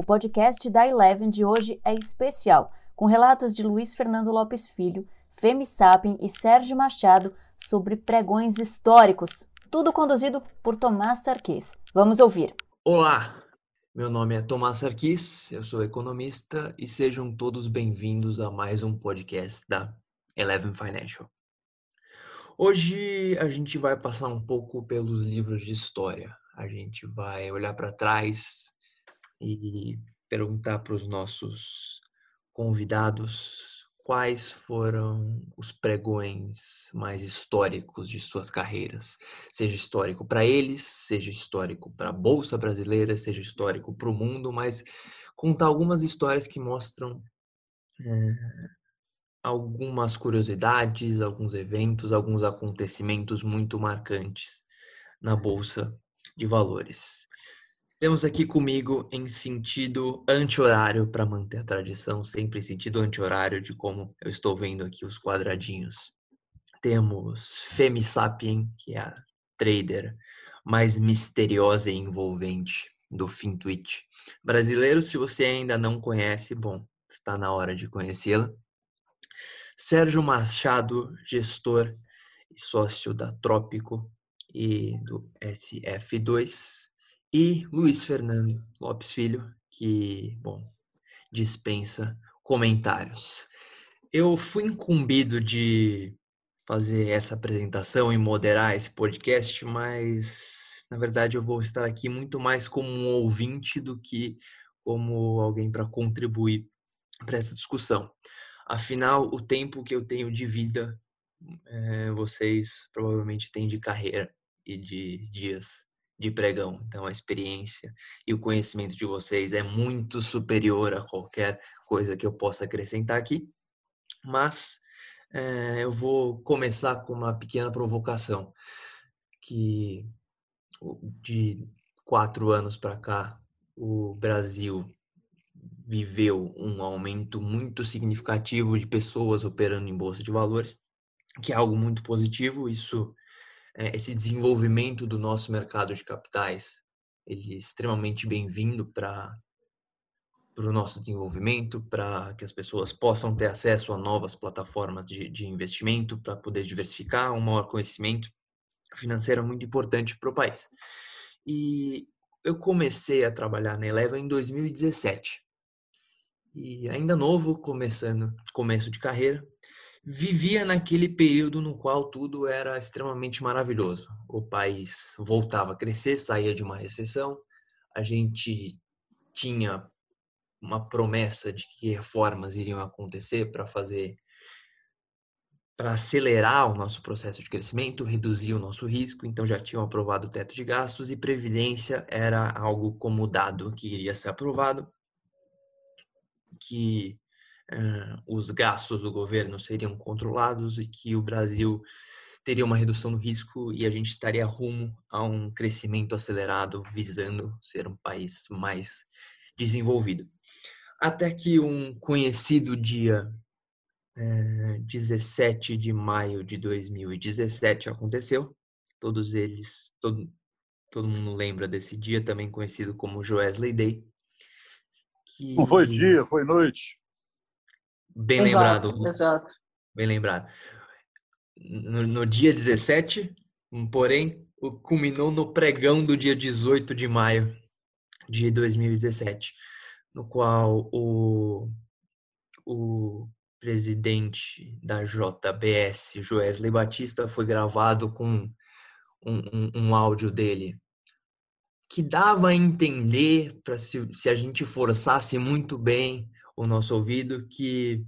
O podcast da Eleven de hoje é especial, com relatos de Luiz Fernando Lopes Filho, Femi Sapien e Sérgio Machado sobre pregões históricos, tudo conduzido por Tomás Sarquis. Vamos ouvir. Olá, meu nome é Tomás Sarquis, eu sou economista e sejam todos bem-vindos a mais um podcast da Eleven Financial. Hoje a gente vai passar um pouco pelos livros de história. A gente vai olhar para trás e perguntar para os nossos convidados quais foram os pregões mais históricos de suas carreiras. Seja histórico para eles, seja histórico para a Bolsa Brasileira, seja histórico para o mundo, mas contar algumas histórias que mostram é, algumas curiosidades, alguns eventos, alguns acontecimentos muito marcantes na Bolsa de Valores. Temos aqui comigo em sentido anti-horário para manter a tradição, sempre em sentido anti-horário de como eu estou vendo aqui os quadradinhos. Temos Femi Sapien, que é a trader mais misteriosa e envolvente do FinTwitch brasileiro. Se você ainda não conhece, bom, está na hora de conhecê-la. Sérgio Machado, gestor e sócio da Trópico e do SF2 e Luiz Fernando Lopes Filho, que, bom, dispensa comentários. Eu fui incumbido de fazer essa apresentação e moderar esse podcast, mas na verdade eu vou estar aqui muito mais como um ouvinte do que como alguém para contribuir para essa discussão. Afinal, o tempo que eu tenho de vida, é, vocês provavelmente têm de carreira e de dias de pregão. Então, a experiência e o conhecimento de vocês é muito superior a qualquer coisa que eu possa acrescentar aqui. Mas é, eu vou começar com uma pequena provocação que de quatro anos para cá o Brasil viveu um aumento muito significativo de pessoas operando em bolsa de valores, que é algo muito positivo. Isso é, esse desenvolvimento do nosso mercado de capitais ele é extremamente bem-vindo para para o nosso desenvolvimento, para que as pessoas possam ter acesso a novas plataformas de, de investimento, para poder diversificar, um maior conhecimento financeiro muito importante para o país. E eu comecei a trabalhar na Eleva em 2017. E ainda novo, começando, começo de carreira, vivia naquele período no qual tudo era extremamente maravilhoso. O país voltava a crescer, saía de uma recessão, a gente tinha uma promessa de que reformas iriam acontecer para fazer para acelerar o nosso processo de crescimento, reduzir o nosso risco, então já tinham aprovado o teto de gastos e previdência era algo como dado que iria ser aprovado, que os gastos do governo seriam controlados e que o Brasil teria uma redução do risco e a gente estaria rumo a um crescimento acelerado, visando ser um país mais desenvolvido. Até que um conhecido dia é, 17 de maio de 2017 aconteceu. Todos eles, todo, todo mundo lembra desse dia, também conhecido como Joesley Day. Que... Não foi dia, foi noite. Bem exato, lembrado. Exato. Bem lembrado. No, no, dia 17, porém, culminou no pregão do dia 18 de maio de 2017, no qual o, o presidente da JBS, Joesley Batista, foi gravado com um, um, um áudio dele que dava a entender, para se, se a gente forçasse muito bem o nosso ouvido que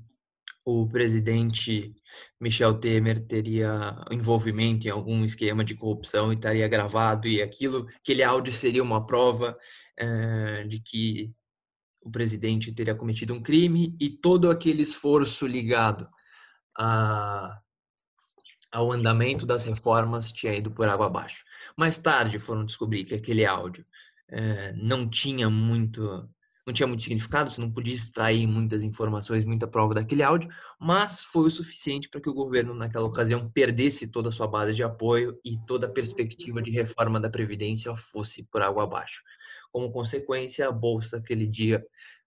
o presidente Michel Temer teria envolvimento em algum esquema de corrupção e estaria gravado e aquilo, aquele áudio seria uma prova é, de que o presidente teria cometido um crime e todo aquele esforço ligado a, ao andamento das reformas tinha ido por água abaixo. Mais tarde foram descobrir que aquele áudio é, não tinha muito não tinha muito significado, você não podia extrair muitas informações, muita prova daquele áudio, mas foi o suficiente para que o governo, naquela ocasião, perdesse toda a sua base de apoio e toda a perspectiva de reforma da Previdência fosse por água abaixo. Como consequência, a bolsa aquele dia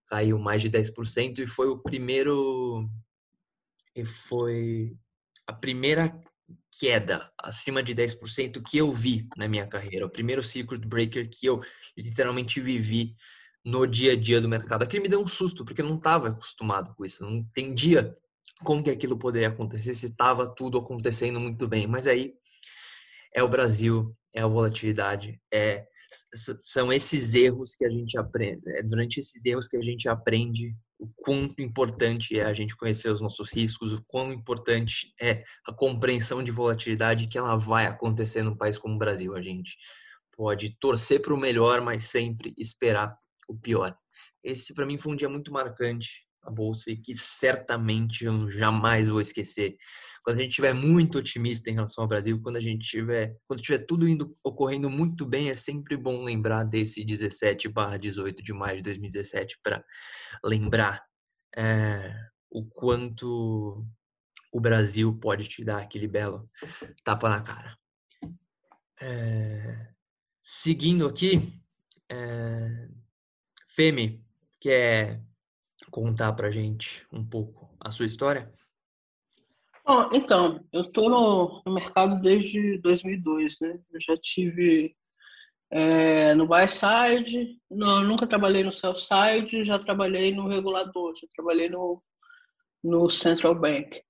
caiu mais de 10% e foi o primeiro. E foi a primeira queda acima de 10% que eu vi na minha carreira. O primeiro circuit breaker que eu literalmente vivi no dia a dia do mercado. Aquilo me deu um susto, porque eu não estava acostumado com isso, não entendia como que aquilo poderia acontecer, se estava tudo acontecendo muito bem. Mas aí é o Brasil, é a volatilidade, é são esses erros que a gente aprende, é durante esses erros que a gente aprende o quanto importante é a gente conhecer os nossos riscos, o quão importante é a compreensão de volatilidade que ela vai acontecer num país como o Brasil. A gente pode torcer para o melhor, mas sempre esperar o pior. Esse para mim foi um dia muito marcante a bolsa e que certamente eu jamais vou esquecer. Quando a gente estiver muito otimista em relação ao Brasil, quando a gente tiver, quando tiver tudo indo ocorrendo muito bem, é sempre bom lembrar desse 17/18 de maio de 2017 para lembrar é, o quanto o Brasil pode te dar aquele belo tapa na cara. É, seguindo aqui, é, Femi, quer contar para gente um pouco a sua história? Bom, então, eu estou no, no, mercado desde 2002, né? Eu já tive é, no buy side, não, nunca trabalhei no sell side, já trabalhei no regulador, já trabalhei no, no central bank.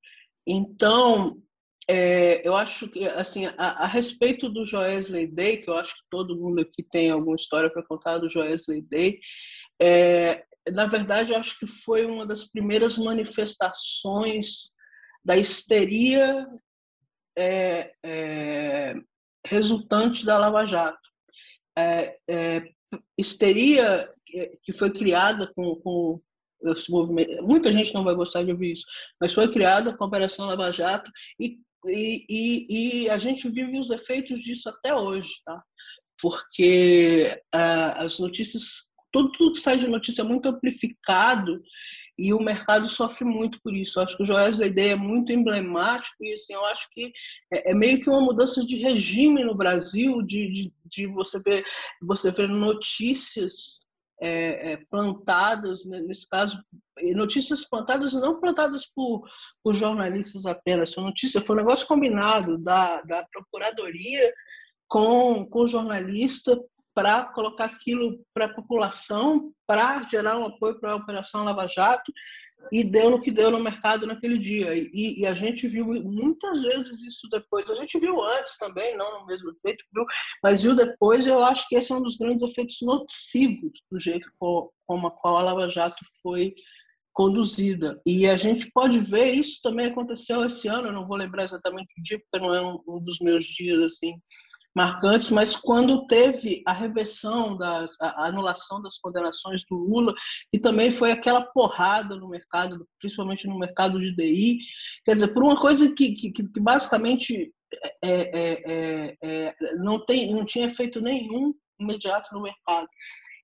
Então, é, eu acho que, assim, a, a, respeito do Joesley Day, que eu acho que todo mundo aqui tem alguma história para contar do Joesley Day, é, na verdade, eu acho que foi uma das primeiras manifestações da histeria é, é, resultante da Lava Jato. É, é histeria que foi criada com, com. Muita gente não vai gostar de ouvir isso, mas foi criada com a Operação Lava Jato e e, e, e, a gente vive os efeitos disso até hoje, tá? Porque uh, as notícias, tudo, tudo que sai de notícia é muito amplificado e o mercado sofre muito por isso. Eu acho que o da Ideia é muito emblemático e assim, eu acho que é, é meio que uma mudança de regime no Brasil, de, de, de você ver você ver notícias é, é, plantadas, né, nesse caso, notícias plantadas não plantadas por, por jornalistas apenas, são notícias, foi um negócio combinado da, da Procuradoria com, com o jornalista para colocar aquilo para a população, para gerar um apoio para a Operação Lava Jato, e deu no que deu no mercado naquele dia. E, e, a gente viu muitas vezes isso depois. A gente viu antes também, não no mesmo efeito, viu? mas viu depois. Eu acho que esse é um dos grandes efeitos nocivos do jeito como a qual a Lava Jato foi conduzida. E a gente pode ver isso também aconteceu esse ano. Eu não vou lembrar exatamente o dia, porque não é um, um dos meus dias assim marcantes, mas quando teve a reversão, da, a anulação das condenações do Lula, e também foi aquela porrada no mercado, principalmente no mercado de DI, quer dizer, por uma coisa que, que, que basicamente é, é, é, é, não, tem, não tinha efeito nenhum imediato no mercado.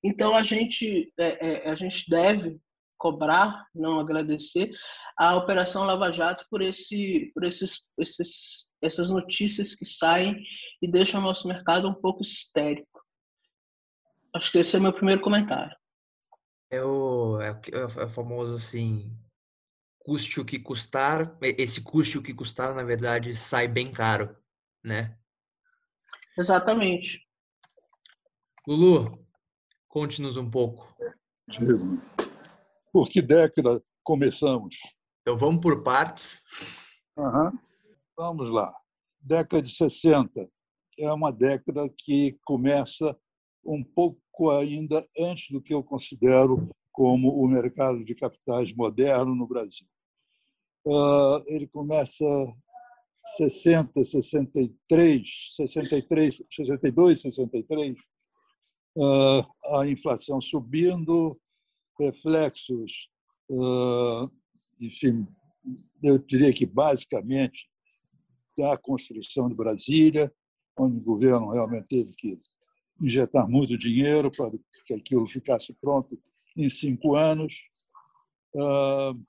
Então a gente, é, é, a gente deve cobrar, não agradecer, a Operação Lava Jato por, esse, por esses, esses, essas notícias que saem e deixa o nosso mercado um pouco histérico. Acho que esse é o meu primeiro comentário. É o, é, é o famoso assim, custe o que custar, esse custe o que custar, na verdade, sai bem caro, né? Exatamente. Lulu, conte-nos um pouco. Digo, por que década começamos? Então vamos por partes. Uhum. Vamos lá. Década de 60 é uma década que começa um pouco ainda antes do que eu considero como o mercado de capitais moderno no Brasil. Ah, ele começa 60, 63, 63, 62, 63, a inflação subindo, reflexos, ah, enfim, eu diria que basicamente da construção de Brasília, onde o governo realmente teve que injetar muito dinheiro para que aquilo ficasse pronto em cinco anos. Uh,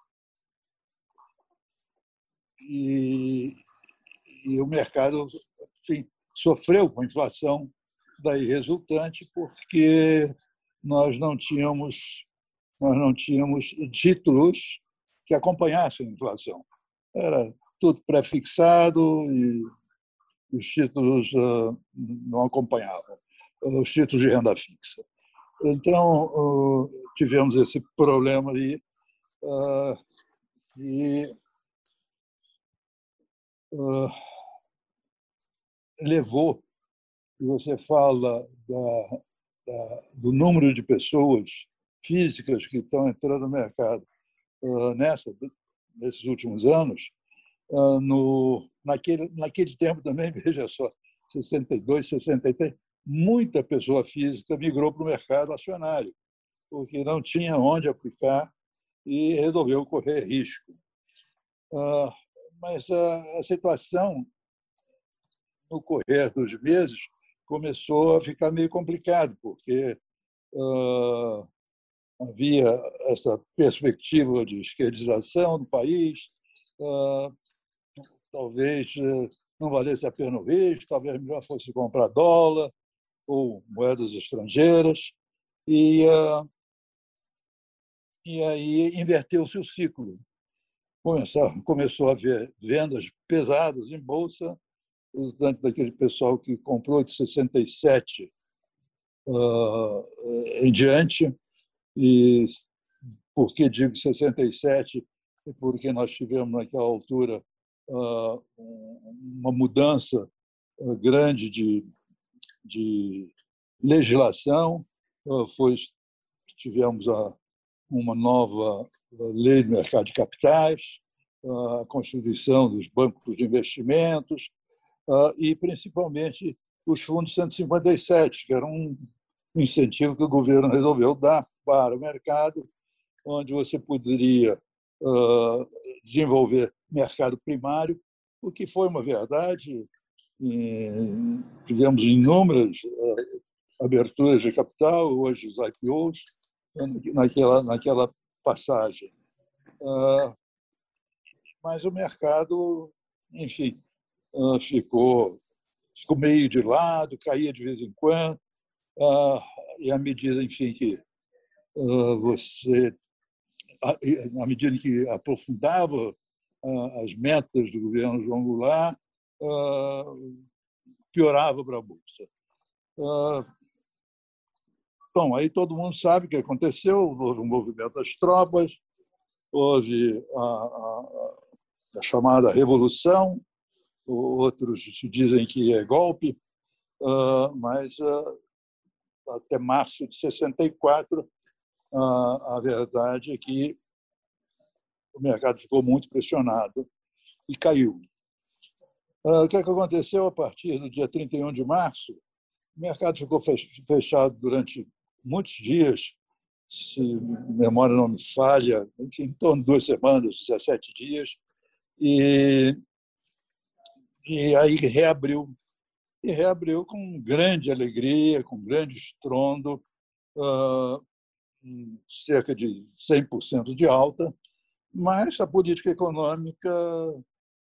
e, e, o mercado enfim, sofreu com a inflação daí resultante, porque nós não tínhamos nós não tínhamos títulos que acompanhassem a inflação. Era tudo prefixado e os títulos uh, não acompanhavam, os títulos de renda fixa. Então, uh, tivemos esse problema ali uh, e levou, você fala da, da, do número de pessoas físicas que estão entrando no mercado nessa, nesses últimos anos, no, naquele, naquele tempo também, veja só, 62, 63, muita pessoa física migrou para o mercado acionário, porque não tinha onde aplicar e resolveu correr risco. Ah, mas a situação, no correr dos meses, começou a ficar meio complicado, porque ah, havia essa perspectiva de esquerdização do país, ah, talvez eh, não valesse a pena o risco, talvez melhor fosse comprar dólar, ou moedas estrangeiras, e, uh, e aí inverteu-se o ciclo. Começou, começou a haver vendas pesadas em bolsa, daquele pessoal que comprou de 67 uh, ah, em diante, e por que digo 67? Porque nós tivemos naquela altura uma mudança grande de de legislação, foi, tivemos a, uma nova lei do mercado de capitais, a constituição dos bancos de investimentos e, principalmente, os fundos 157, que era um incentivo que o governo resolveu dar para o mercado, onde você poderia desenvolver mercado primário, o que foi uma verdade tivemos inúmeras aberturas de capital, hoje os IPOs, naquela, naquela passagem. Mas o mercado, enfim, ficou, ficou meio de lado, caía de vez em quando, e à medida, enfim, que você, à medida que aprofundava as metas do governo João Goulart, piorava para a Bolsa. Bom, aí todo mundo sabe o que aconteceu, houve um movimento das tropas, houve a, a, a chamada revolução, outros dizem que é golpe, mas até março de 64, a verdade é que o mercado ficou muito pressionado e caiu. Ah, o que, é que aconteceu a partir do dia 31 de março? O mercado ficou fechado durante muitos dias, se memória não me falha, em torno de duas semanas, 17 dias, e, e aí reabriu. E reabriu com grande alegria, com grande estrondo, uh, cerca de 100% de alta, mas a política econômica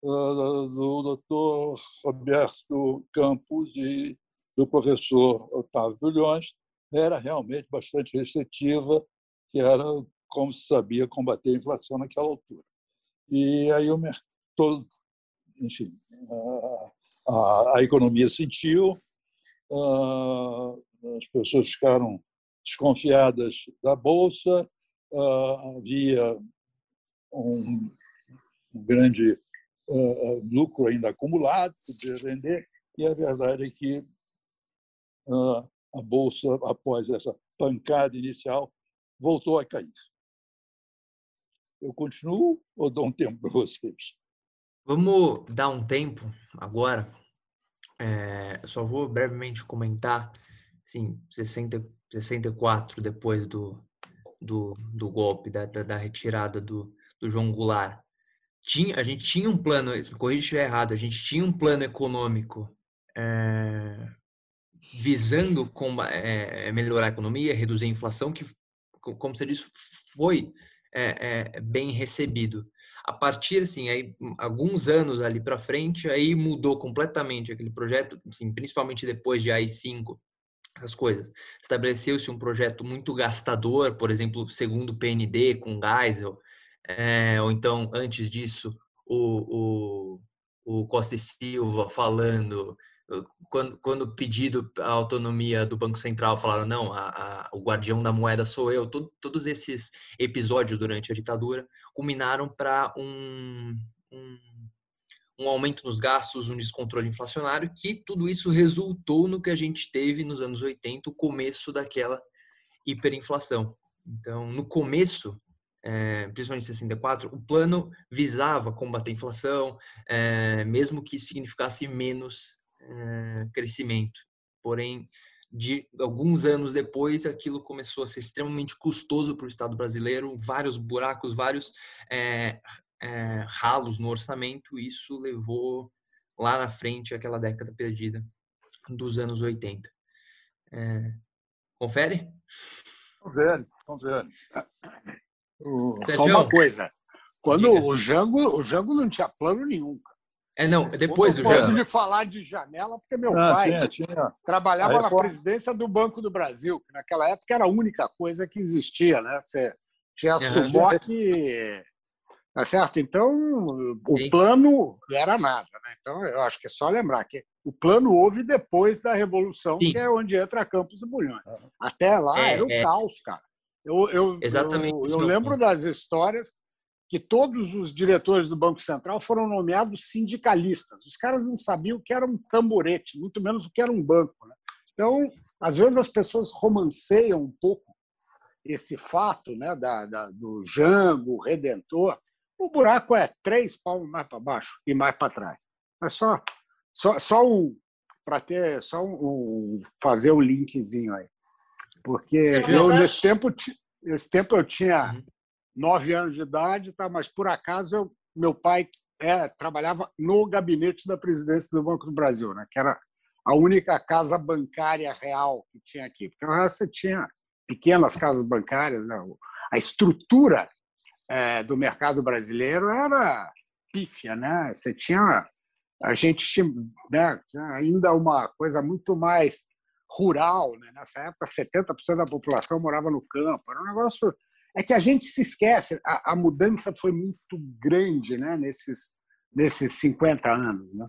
do doutor Roberto Campos e do professor Otávio Bilhões era realmente bastante restritiva, que era como se sabia combater a inflação naquela altura. E aí o mercado, enfim, a, a, a economia sentiu, as pessoas ficaram desconfiadas da bolsa, havia um, grande uh, lucro ainda acumulado, podia vender, e a verdade é que a Bolsa, após essa pancada inicial, voltou a cair. Eu continuo ou dou um tempo para vocês? Vamos dar um tempo agora. É, só vou brevemente comentar, assim, 60, 64 depois do, do, do golpe, da, da, da retirada do, do João Goulart tinha, a gente tinha um plano, corrija se estiver errado, a gente tinha um plano econômico é, visando com, é, melhorar a economia, reduzir a inflação, que como você disse, foi é, bem recebido. A partir, assim, aí, alguns anos ali para frente, aí mudou completamente aquele projeto, assim, principalmente depois de AI-5, as coisas. Estabeleceu-se um projeto muito gastador, por exemplo, segundo o PND, com Geisel, é, ou então, antes disso, o, o, o Costa e Silva falando quando, quando pedido a autonomia do Banco Central, falaram, não, a, a, o guardião da moeda sou eu. Todo, todos esses episódios durante a ditadura culminaram para um, um, um, aumento nos gastos, um descontrole inflacionário, que tudo isso resultou no que a gente teve nos anos 80, o começo daquela hiperinflação. Então, no começo, é, principalmente em 64, o plano visava combater a inflação, é, mesmo que isso significasse menos é, crescimento. Porém, de alguns anos depois, aquilo começou a ser extremamente custoso para o Estado brasileiro, vários buracos, vários é, é, ralos no orçamento. Isso levou lá na frente aquela década perdida dos anos 80. É, confere? Confere, confere. Só uma coisa. Quando o Jango, o Jango não tinha plano nenhum. É, não, depois do Posso lhe falar de janela, porque meu ah, pai tinha, tinha. trabalhava na presidência do Banco do Brasil, que naquela época era a única coisa que existia, né? Você tinha a Sumoc, tá certo? Então, o Sim. plano era nada, né? Então, eu acho que é só lembrar que o plano houve depois da Revolução, Sim. que é onde entra Campos e Bulhões. Até lá é, era o é... caos, cara. Eu, eu, Exatamente. eu, eu lembro das histórias que todos os diretores do Banco Central foram nomeados sindicalistas. Os caras não sabiam o que era um tamborete, muito menos o que era um banco. Né? Então, às vezes as pessoas romanceiam um pouco esse fato né, da, da do Jango, Redentor. O buraco é três palmos mais para baixo e mais para trás. É só, só, só um para ter só um, fazer o linkzinho aí, porque eu nesse tempo esse tempo eu tinha uhum nove anos de idade, tá? mas por acaso eu, meu pai é, trabalhava no gabinete da presidência do Banco do Brasil, né? que era a única casa bancária real que tinha aqui. Porque você tinha pequenas casas bancárias, né? a estrutura é, do mercado brasileiro era pífia. Né? Você tinha. A gente tinha né, ainda uma coisa muito mais rural. Né? Nessa época, 70% da população morava no campo. Era um negócio é que a gente se esquece, a, a mudança foi muito grande né, nesses, nesses 50 anos. Né?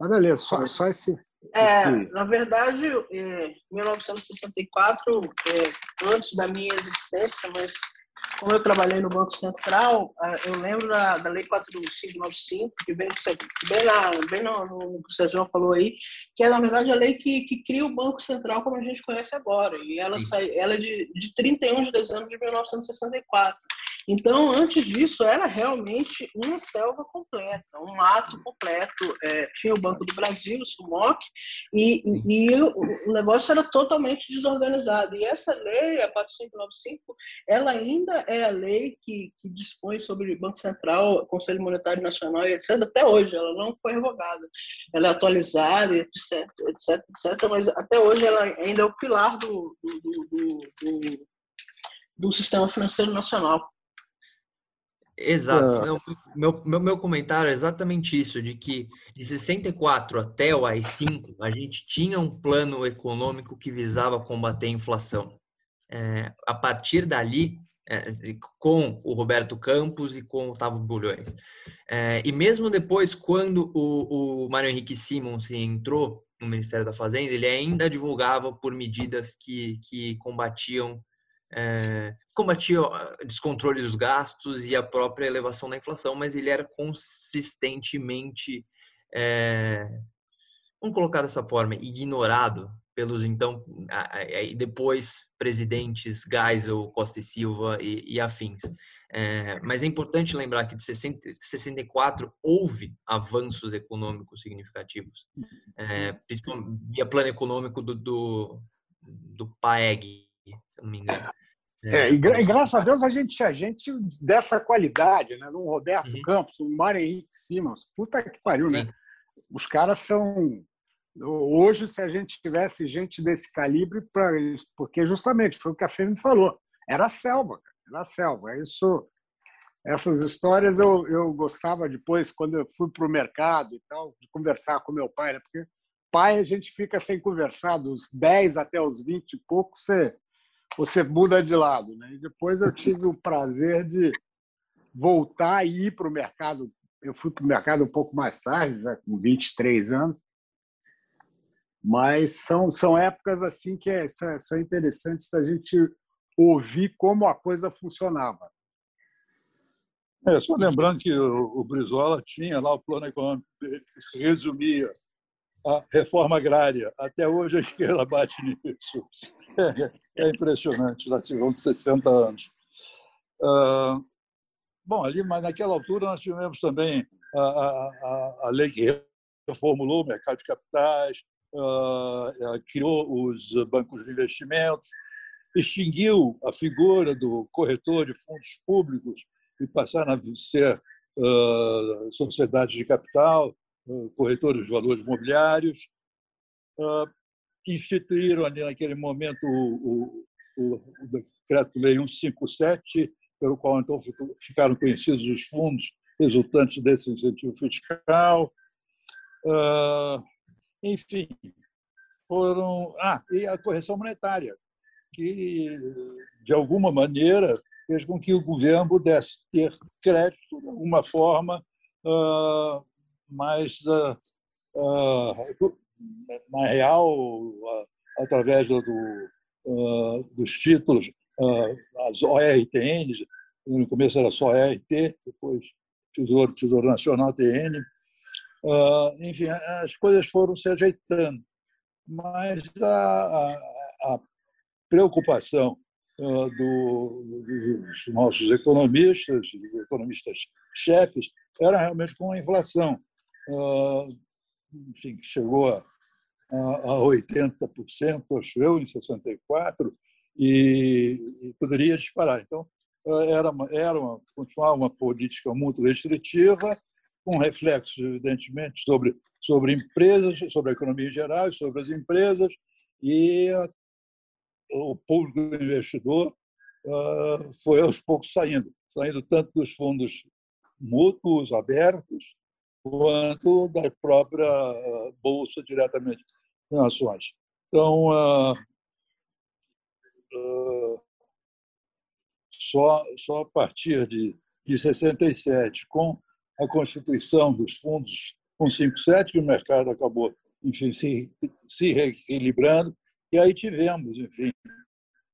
Mas beleza, só, só esse, é. Na verdade, em 1964, é, antes da minha existência, mas como eu trabalhei no Banco Central, ah, eu lembro da, da Lei 4595, que vem bem, lá, bem no, no, que o Sérgio falou aí, que é, na verdade, a lei que, que cria o Banco Central como a gente conhece agora. E ela, sai, ela é de, de 31 de dezembro de 1964. Então, antes disso, era realmente uma selva completa, um mato completo. É, tinha o Banco do Brasil, o SUMOC, e, e, e, o negócio era totalmente desorganizado. E essa lei, a 4595, ela ainda é a lei que, que dispõe sobre Banco Central, Conselho Monetário Nacional e etc. Até hoje, ela não foi revogada. Ela é atualizada, etc, etc, etc. Mas até hoje ela ainda é o pilar do, do, do, do, do sistema financeiro nacional. Exato. Meu, meu, meu, meu, comentário é exatamente isso, de que de 64 até o AI-5, a gente tinha um plano econômico que visava combater a inflação. É, a partir dali, é, com o Roberto Campos e com o Otávio Bulhões. É, e mesmo depois, quando o, o Mário Henrique Simons entrou no Ministério da Fazenda, ele ainda divulgava por medidas que, que combatiam é, combatia descontrole dos gastos e a própria elevação da inflação, mas ele era consistentemente, é, vamos colocar dessa forma, ignorado pelos então depois presidentes Geisel, Costa e Silva e, e afins. É, mas é importante lembrar que de 60, 64 houve avanços econômicos significativos, é, principalmente via plano econômico do, do, do PAEG, se não me engano. É, é, e, gra e, graças a Deus a gente tinha gente dessa qualidade, né? Um Roberto uhum. Campos, um Mário Henrique Simons. Puta que pariu, né? Sim. né? Os caras são. Hoje, se a gente tivesse gente desse calibre, pra... porque justamente foi o que a Fê me falou. era selva, era selva. Isso, essas histórias eu, eu gostava depois, quando eu fui para o mercado e tal, de conversar com meu pai, né? porque pai a gente fica sem conversar, dos 10 até os 20 e pouco, você, você muda de lado. Né? E depois eu tive o prazer de voltar e ir para o mercado. Eu fui para o mercado um pouco mais tarde, já com 23 anos, mas são, são épocas assim que é, são, interessantes da gente ouvir como a coisa funcionava. É, só lembrando que o, o Brizola tinha lá o plano econômico que resumia a reforma agrária. Até hoje a esquerda bate nisso. É, impressionante, já vão 60 anos. Uh, bom, ali, mas naquela altura nós tivemos também a, a, a lei que reformulou o mercado de capitais, uh, criou os bancos de investimentos, extinguiu a figura do corretor de fundos públicos e passaram a ser uh, sociedades de capital, uh, corretores de valores imobiliários. Uh, instituíram ali naquele momento o, o, o decreto-lei 157, pelo qual então ficaram conhecidos os fundos resultantes desse incentivo fiscal. Uh, enfim, foram. Ah, e a correção monetária, que, de alguma maneira, fez com que o governo pudesse ter crédito de alguma forma, uh, mas, uh, uh, na real, através do, dos títulos, as ORTNs, no começo era só ERT, depois Tesouro, Tesouro Nacional, TN, Uh, enfim, as coisas foram se ajeitando, mas a, a, a preocupação uh, do, dos nossos economistas, economistas chefes, era realmente com a inflação, uh, enfim, que chegou a, a 80%, acho eu, em 64, e, e poderia disparar. Então, era uma, era uma, continuava uma política muito restritiva, com reflexos, evidentemente, sobre, sobre empresas, sobre a economia em geral, sobre as empresas, e o público investidor uh, foi aos poucos saindo, saindo tanto dos fundos mútuos abertos, quanto da própria ah, bolsa diretamente em ações. Então, uh, uh, só, só a partir de, de 67, com a constituição dos fundos com 57, o mercado acabou, enfim, se, se reequilibrando, e aí tivemos, enfim,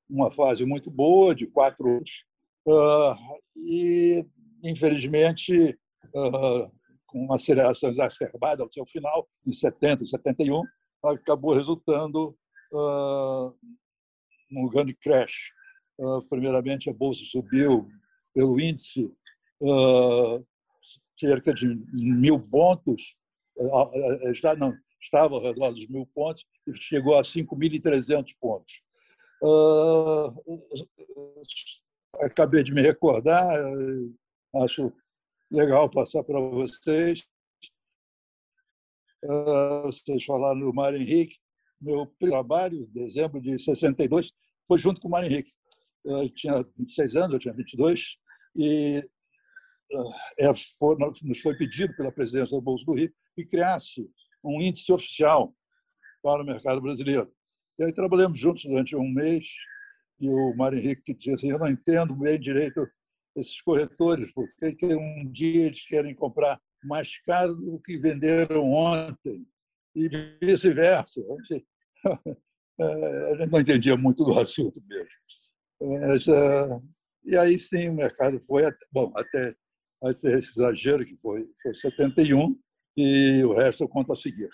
uma fase muito boa de quatro anos, uh, e, infelizmente, uh, com uma aceleração exacerbada ao seu final, em 70, 71, acabou resultando uh, num grande crash. Uh, primeiramente, a bolsa subiu pelo índice uh, cerca de mil pontos, está, não, estava ao redor dos mil pontos e chegou a 5.300 pontos. Uh, acabei de me recordar, acho legal passar para vocês. Uh, vocês falaram do Mário Henrique. Meu trabalho, dezembro de 62, foi junto com o Mário Henrique. Eu tinha 26 anos, eu tinha 22, e é, foi, nos foi pedido pela presidência da Bolsa do Rio que criasse um índice oficial para o mercado brasileiro. E aí trabalhamos juntos durante um mês e o Mário Henrique dizia assim, eu não entendo bem direito esses corretores, porque um dia eles querem comprar mais caro do que venderam ontem e vice-versa. A gente não entendia muito do assunto mesmo. Mas, e aí sim o mercado foi até, bom, até esse exagero que foi, foi 71 e o resto eu conto a seguir.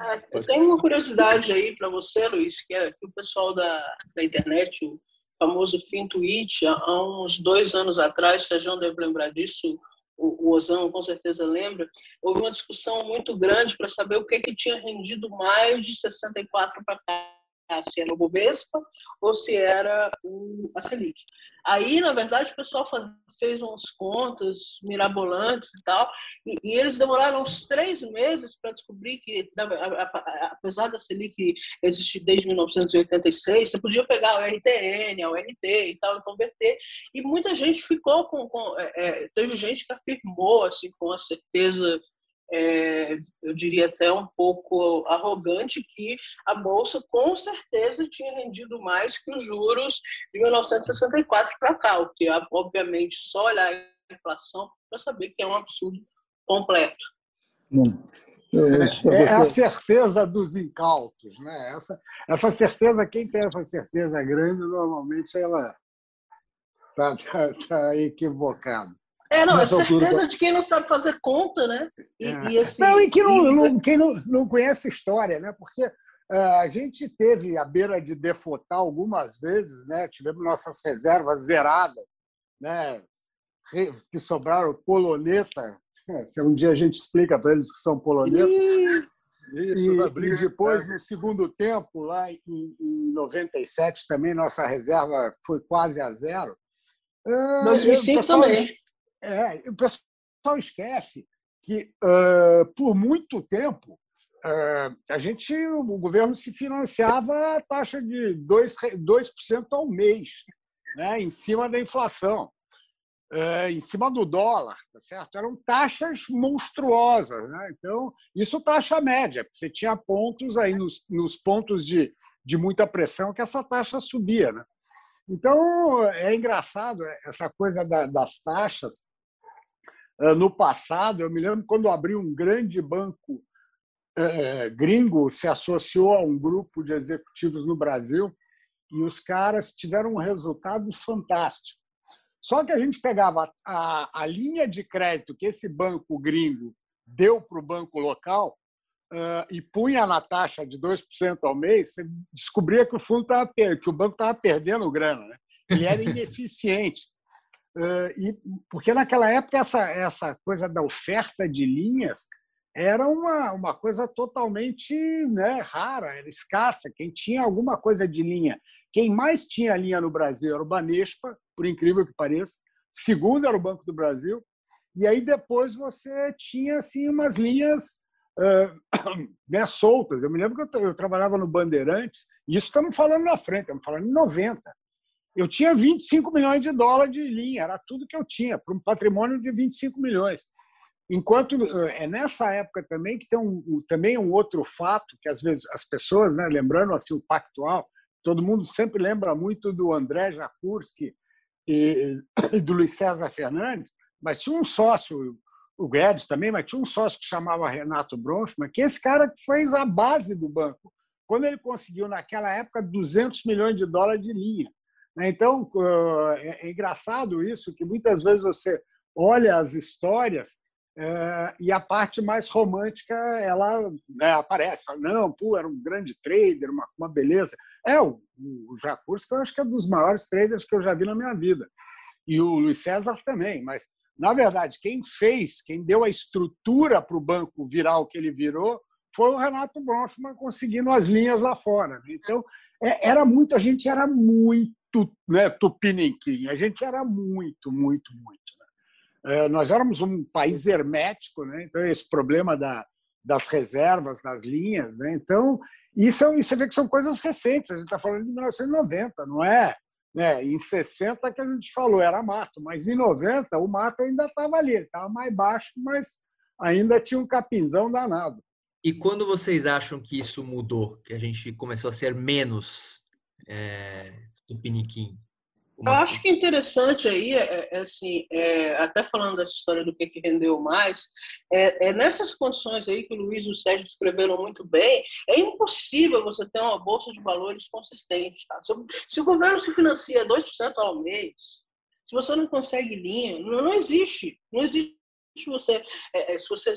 Ah, eu tenho uma curiosidade aí para você, Luiz, que é que o pessoal da, da internet, o famoso Fintuit, há uns dois anos atrás, Sérgio deve lembrar disso, o, Ozão com certeza lembra, houve uma discussão muito grande para saber o que, que tinha rendido mais de 64 para cá se era o Bovespa ou se era o, a Selic. Aí, na verdade, o pessoal fez umas contas mirabolantes e tal, e, e eles demoraram uns três meses para descobrir que, apesar da Selic existir desde 1986, você podia pegar o RTN, o NT e tal, e converter, e muita gente ficou com, com é, é, teve gente que afirmou assim com a certeza é, eu diria até um pouco arrogante, que a Bolsa com certeza tinha rendido mais que os juros de 1964 para cá, o que obviamente só olhar a inflação para saber que é um absurdo completo. É, é, a certeza dos incautos, né? Essa, essa certeza, quem tem essa certeza grande, normalmente ela está tá, tá equivocado. É, não, é certeza altura... de quem não sabe fazer conta, né? E, é. e assim, não, e que não, e... não, quem não, não conhece história, né? Porque uh, a gente teve a beira de defotar algumas vezes, né? Tivemos nossas reservas zeradas, né? Que sobraram poloneta. Se um dia a gente explica para eles que são poloneta. Isso, e, e, depois, no segundo tempo, lá em, em 97, também nossa reserva foi quase a zero. 2005 uh, também. É, o pessoal esquece que, uh, por muito tempo, uh, a gente, o governo se financiava a taxa de 2%, 2 ao mês, né, em cima da inflação. Uh, em cima do dólar, tá certo? Eram taxas monstruosas, né? Então, isso taxa média, porque você tinha pontos aí nos, nos pontos de, de muita pressão que essa taxa subia, né? Então, é engraçado essa coisa da, das taxas, no passado, eu me lembro quando abri um grande banco é, gringo, se associou a um grupo de executivos no Brasil e os caras tiveram um resultado fantástico. Só que a gente pegava a, a linha de crédito que esse banco gringo deu para o banco local uh, e punha na taxa de 2% ao mês, você descobria que o fundo tava, que o banco estava perdendo grana. Né? Ele era ineficiente. E, porque naquela época essa, essa coisa da oferta de linhas era uma, uma coisa totalmente né, rara, era escassa. Quem tinha alguma coisa de linha, quem mais tinha linha no Brasil era o Banespa, por incrível que pareça. Segundo era o Banco do Brasil. E aí depois você tinha assim umas linhas uh, né, soltas. Eu me lembro que eu, eu trabalhava no Bandeirantes, e isso estamos falando na frente, estamos falando em 90 eu tinha 25 milhões de dólares de linha, era tudo que eu tinha, para um patrimônio de 25 milhões. Enquanto é nessa época também que tem um, também um outro fato que às vezes as pessoas, né, lembrando assim o pactual, todo mundo sempre lembra muito do André Jakurski e, e do Luiz César Fernandes, mas tinha um sócio, o Guedes também, mas tinha um sócio que chamava Renato Bronfman, que esse cara fez a base do banco. Quando ele conseguiu, naquela época, 200 milhões de dólares de linha. Né? Então, é, é engraçado isso, que muitas vezes você olha as histórias é, e a parte mais romântica ela né, aparece. Fala, não, pô, era um grande trader, uma, uma beleza. É, o, o Jacurski eu acho que é um dos maiores traders que eu já vi na minha vida. E o Luiz César também, mas, na verdade, quem fez, quem deu a estrutura para o banco virar o que ele virou, foi o Renato Bronfman conseguindo as linhas lá fora. Né? Então, é, era muito, a gente era muito né, tupiniquim. A gente era muito, muito, muito. Né? É, nós éramos um país hermético, né? então esse problema da, das reservas, das linhas. Né? Então, isso é, você vê que são coisas recentes, a gente está falando de 1990, não é? Né? Em 60 que a gente falou, era mato, mas em 90 o mato ainda estava ali, estava mais baixo, mas ainda tinha um capinzão danado. E quando vocês acham que isso mudou, que a gente começou a ser menos é, do Piniquim? Eu acho que interessante aí, é, é assim, é, até falando dessa história do que, que rendeu mais, é, é, nessas condições aí que o Luiz e o Sérgio descreveram muito bem, é impossível você ter uma bolsa de valores consistente. Tá? Se, se, o governo se financia 2% ao mês, se você não consegue linha, não, não existe. Não existe se você, é, é se você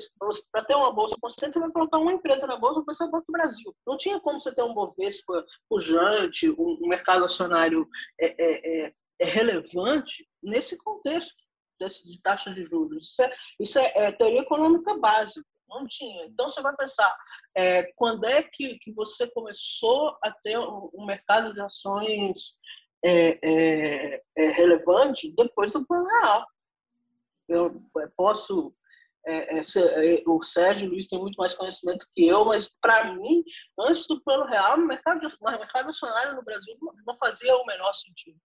para ter uma bolsa consistente, você vai colocar uma empresa na bolsa, vai o do Brasil. Não tinha como você ter um Bovespa pujante, um, um mercado acionário é, é, é, é relevante nesse contexto desse, de taxa de juros. Isso é, isso é, é teoria econômica básica. Não tinha. Então você vai pensar, quando é que, que você começou a ter um, um mercado de ações relevante depois do plano real. Eu posso é, é, é, o Sérgio Luiz tem muito mais conhecimento que eu, mas para mim, antes do plano real, o mercado, o mercado acionário no Brasil não fazia o menor sentido.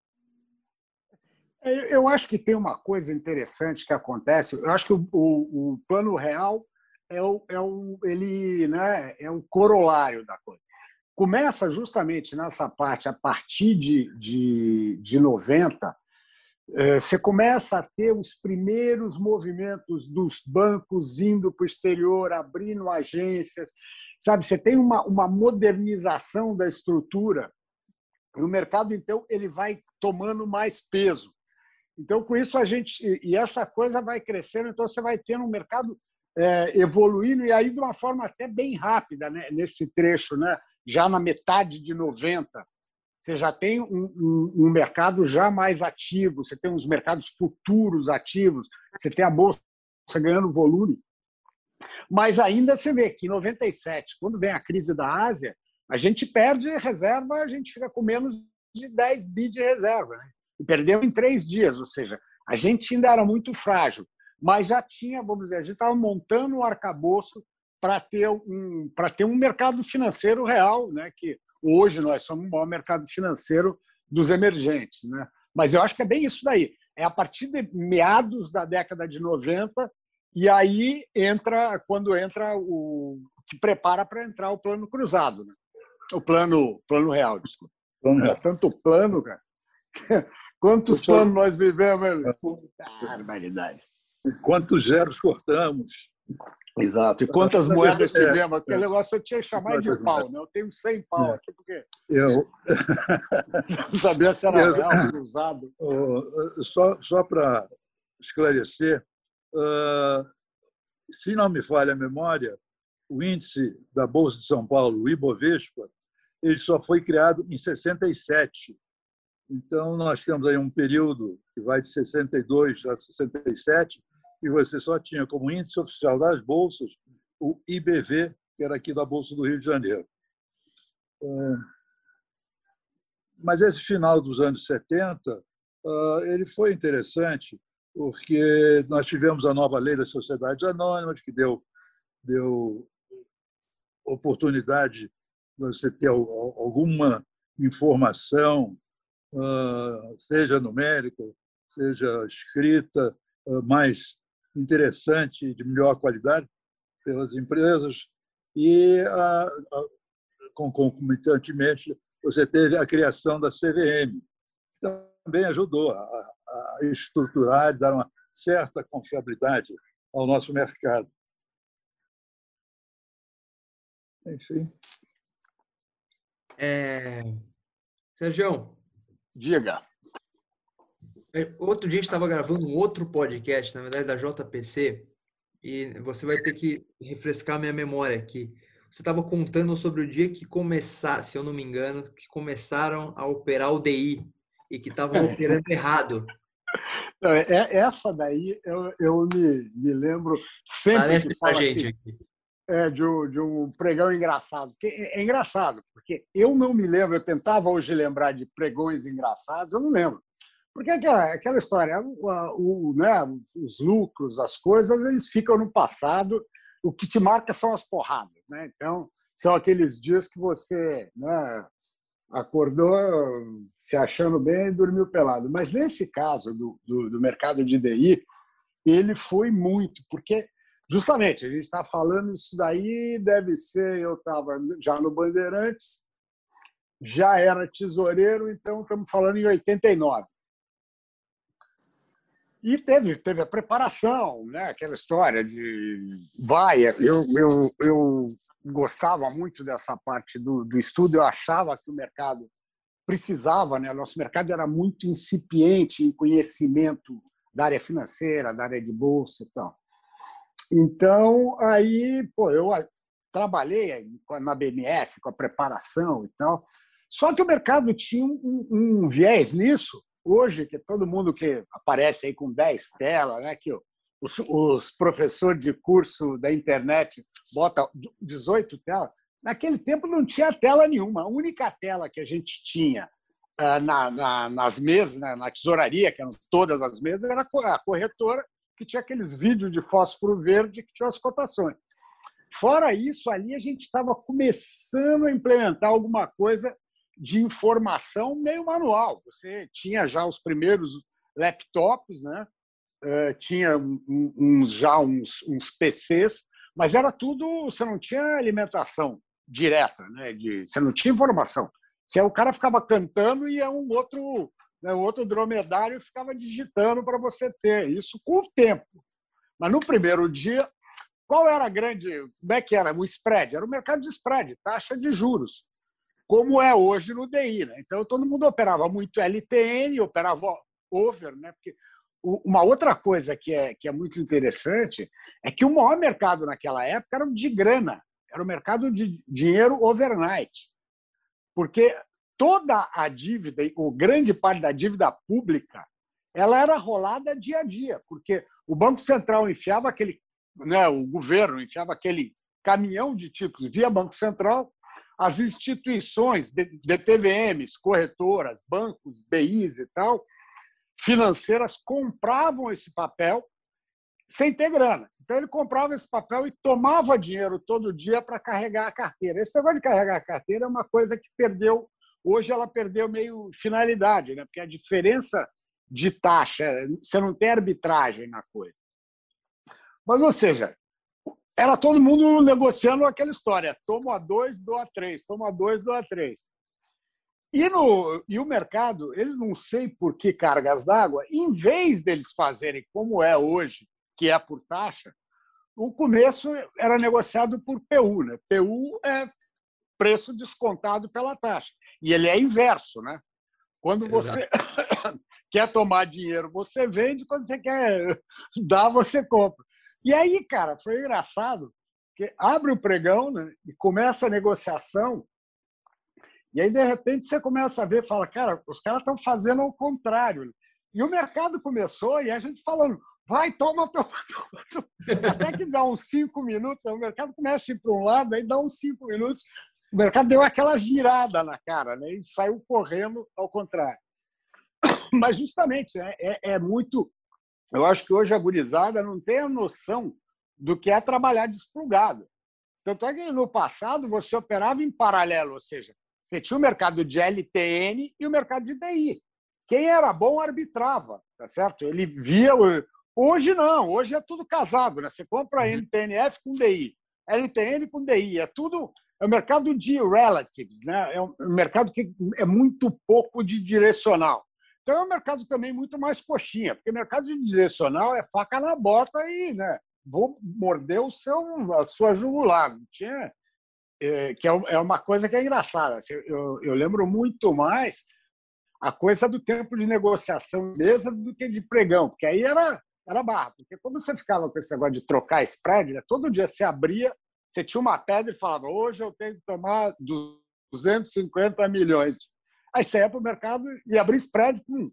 É, eu acho que tem uma coisa interessante que acontece. Eu acho que o, o, o plano real é o, é o, ele, né, é o corolário da coisa. Começa justamente nessa parte, a partir de, de, de 90, é, você começa a ter os primeiros movimentos dos bancos indo para o exterior, abrindo agências, sabe? Você tem uma, uma modernização da estrutura e o mercado então ele vai tomando mais peso. Então com isso a gente e essa coisa vai crescendo, então você vai tendo um mercado é, evoluindo e aí de uma forma até bem rápida, né? Nesse trecho, né? Já na metade de 90 você já tem um, um, um, mercado já mais ativo, você tem uns mercados futuros ativos, você tem a bolsa ganhando volume. Mas ainda você vê que em 97, quando vem a crise da Ásia, a gente perde reserva, a gente fica com menos de 10 bi de reserva. Né? E perdeu em três dias, ou seja, a gente ainda era muito frágil, mas já tinha, vamos dizer, a gente estava montando um arcabouço para ter um ter um mercado financeiro real, né? Que Hoje nós somos o maior mercado financeiro dos emergentes. Né? Mas eu acho que é bem isso daí. É a partir de meados da década de 90 e aí entra quando entra o que prepara para entrar o plano cruzado, né? o plano plano real, desculpa. Plano real. É tanto plano, cara. Quantos planos nós vivemos? Barbaridade. Quantos zeros cortamos? Exato. E quantas moedas tivemos? É, Aquele é. negócio eu tinha chamar de pau, né? Eu tenho 100 pau é. aqui, porque. Eu. não sabia se era real, usado. Só, só para esclarecer, uh, se não me falha a memória, o índice da Bolsa de São Paulo, o Ibovespa, ele só foi criado em 67. Então, nós temos aí um período que vai de 62 a 67, e você só tinha como índice oficial das bolsas o IBV, que era aqui da Bolsa do Rio de Janeiro. É, mas esse final dos anos 70 ah, ele foi interessante, porque nós tivemos a nova lei das sociedades anônimas, que deu, deu oportunidade de você ter alguma informação, ah, seja numérica, seja escrita, ah, mais interessante, de melhor qualidade pelas empresas e, a, a, concomitantemente, você teve a criação da CVM, que também ajudou a, a estruturar e dar uma certa confiabilidade ao nosso mercado. Enfim. É... Sérgio. Diga. É, outro dia a gente estava gravando um outro podcast, na verdade, da JPC, e você vai ter que refrescar minha memória aqui. Você estava contando sobre o dia que começar, se eu não me engano, que começaram a operar o DI e que estavam operando errado. Não, é, é, essa daí eu, eu me, me lembro sempre Parece que fala assim, é, de, um, de um pregão engraçado. É, é engraçado, porque eu não me lembro, eu tentava hoje lembrar de pregões engraçados, eu não lembro. Porque aquela, aquela história, o, o, né, os lucros, as coisas, eles ficam no passado. O que te marca são as porradas. Né? Então, são aqueles dias que você né, acordou se achando bem e dormiu pelado. Mas nesse caso do, do, do mercado de DI, ele foi muito, porque justamente a gente está falando isso daí, deve ser, eu estava já no Bandeirantes, já era tesoureiro, então estamos falando em 89. E teve, teve a preparação, né? aquela história de vai. Eu, eu, eu gostava muito dessa parte do, do estudo, eu achava que o mercado precisava, né? nosso mercado era muito incipiente em conhecimento da área financeira, da área de bolsa e tal. Então, aí, pô, eu trabalhei na BMF com a preparação e tal. Só que o mercado tinha um, um viés nisso Hoje, que todo mundo que aparece aí com 10 telas, né, que os, os professores de curso da internet botam 18 telas, naquele tempo não tinha tela nenhuma. A única tela que a gente tinha uh, na, na, nas mesas, né, na tesouraria, que eram todas as mesas, era a corretora, que tinha aqueles vídeos de fósforo verde que tinham as cotações. Fora isso, ali a gente estava começando a implementar alguma coisa de informação meio manual. Você tinha já os primeiros laptops, né? Uh, tinha uns, já uns, uns PCs, mas era tudo. Você não tinha alimentação direta, né? De, você não tinha informação. Se o cara ficava cantando e um outro, né, um outro dromedário ficava digitando para você ter isso com o tempo. Mas no primeiro dia, qual era a grande. Como é que era? O spread? Era o mercado de spread, taxa de juros, como é hoje no DI. Né? Então todo mundo operava muito LTN, operava over, né? Porque uma outra coisa que é, que é muito interessante é que o maior mercado naquela época era o de grana, era o mercado de dinheiro overnight. Porque toda a dívida, ou grande parte da dívida pública, ela era rolada dia a dia, porque o Banco Central enfiava aquele, né, o governo enfiava aquele caminhão de títulos via Banco Central, as instituições, DPVMs, corretoras, bancos, BIs e tal, financeiras compravam esse papel sem ter grana. Então ele comprava esse papel e tomava dinheiro todo dia para carregar a carteira. Esse negócio de carregar a carteira é uma coisa que perdeu, hoje ela perdeu meio finalidade, né? porque a diferença de taxa, você não tem arbitragem na coisa. Mas, ou seja, era todo mundo negociando aquela história: tomo a dois, dou a três, tomo a dois, dou a três. E, no, e o mercado, eles não sei por que cargas d'água, em vez deles fazerem como é hoje, que é por taxa, o começo era negociado por PU. Né? PU é preço descontado pela taxa. E ele é inverso. Né? Quando você quer tomar dinheiro, você vende, quando você quer dar, você compra. E aí, cara, foi engraçado, que abre o pregão né, e começa a negociação e aí, de repente, você começa a ver, fala, cara, os caras estão fazendo ao contrário. E o mercado começou e a gente falando, vai, toma, toma, toma. toma. Até que dá uns cinco minutos, o mercado começa a ir para um lado, aí dá uns cinco minutos, o mercado deu aquela virada na cara, né? E saiu correndo ao contrário. Mas, justamente, é, é, é muito. Eu acho que hoje a gurizada não tem a noção do que é trabalhar desplugado. Tanto é que no passado você operava em paralelo, ou seja, você tinha o mercado de LTN e o mercado de DI. Quem era bom arbitrava, tá certo? Ele via. Hoje não, hoje é tudo casado, né? Você compra uhum. LTNF com DI, LTN com DI, é tudo. É o mercado de relatives, né? É um mercado que é muito pouco de direcional. Então é um mercado também muito mais coxinha, porque mercado direcional é faca na bota e, né? Vou morder o seu, a sua jugular. Tinha é, que é, é uma coisa que é engraçada. Assim, eu, eu lembro muito mais a coisa do tempo de negociação mesa do que de pregão, porque aí era, era barra. Porque quando você ficava com esse negócio de trocar spread, né, todo dia você abria, você tinha uma pedra e falava: hoje eu tenho que tomar 250 milhões. Aí você ia para o mercado e abria spread com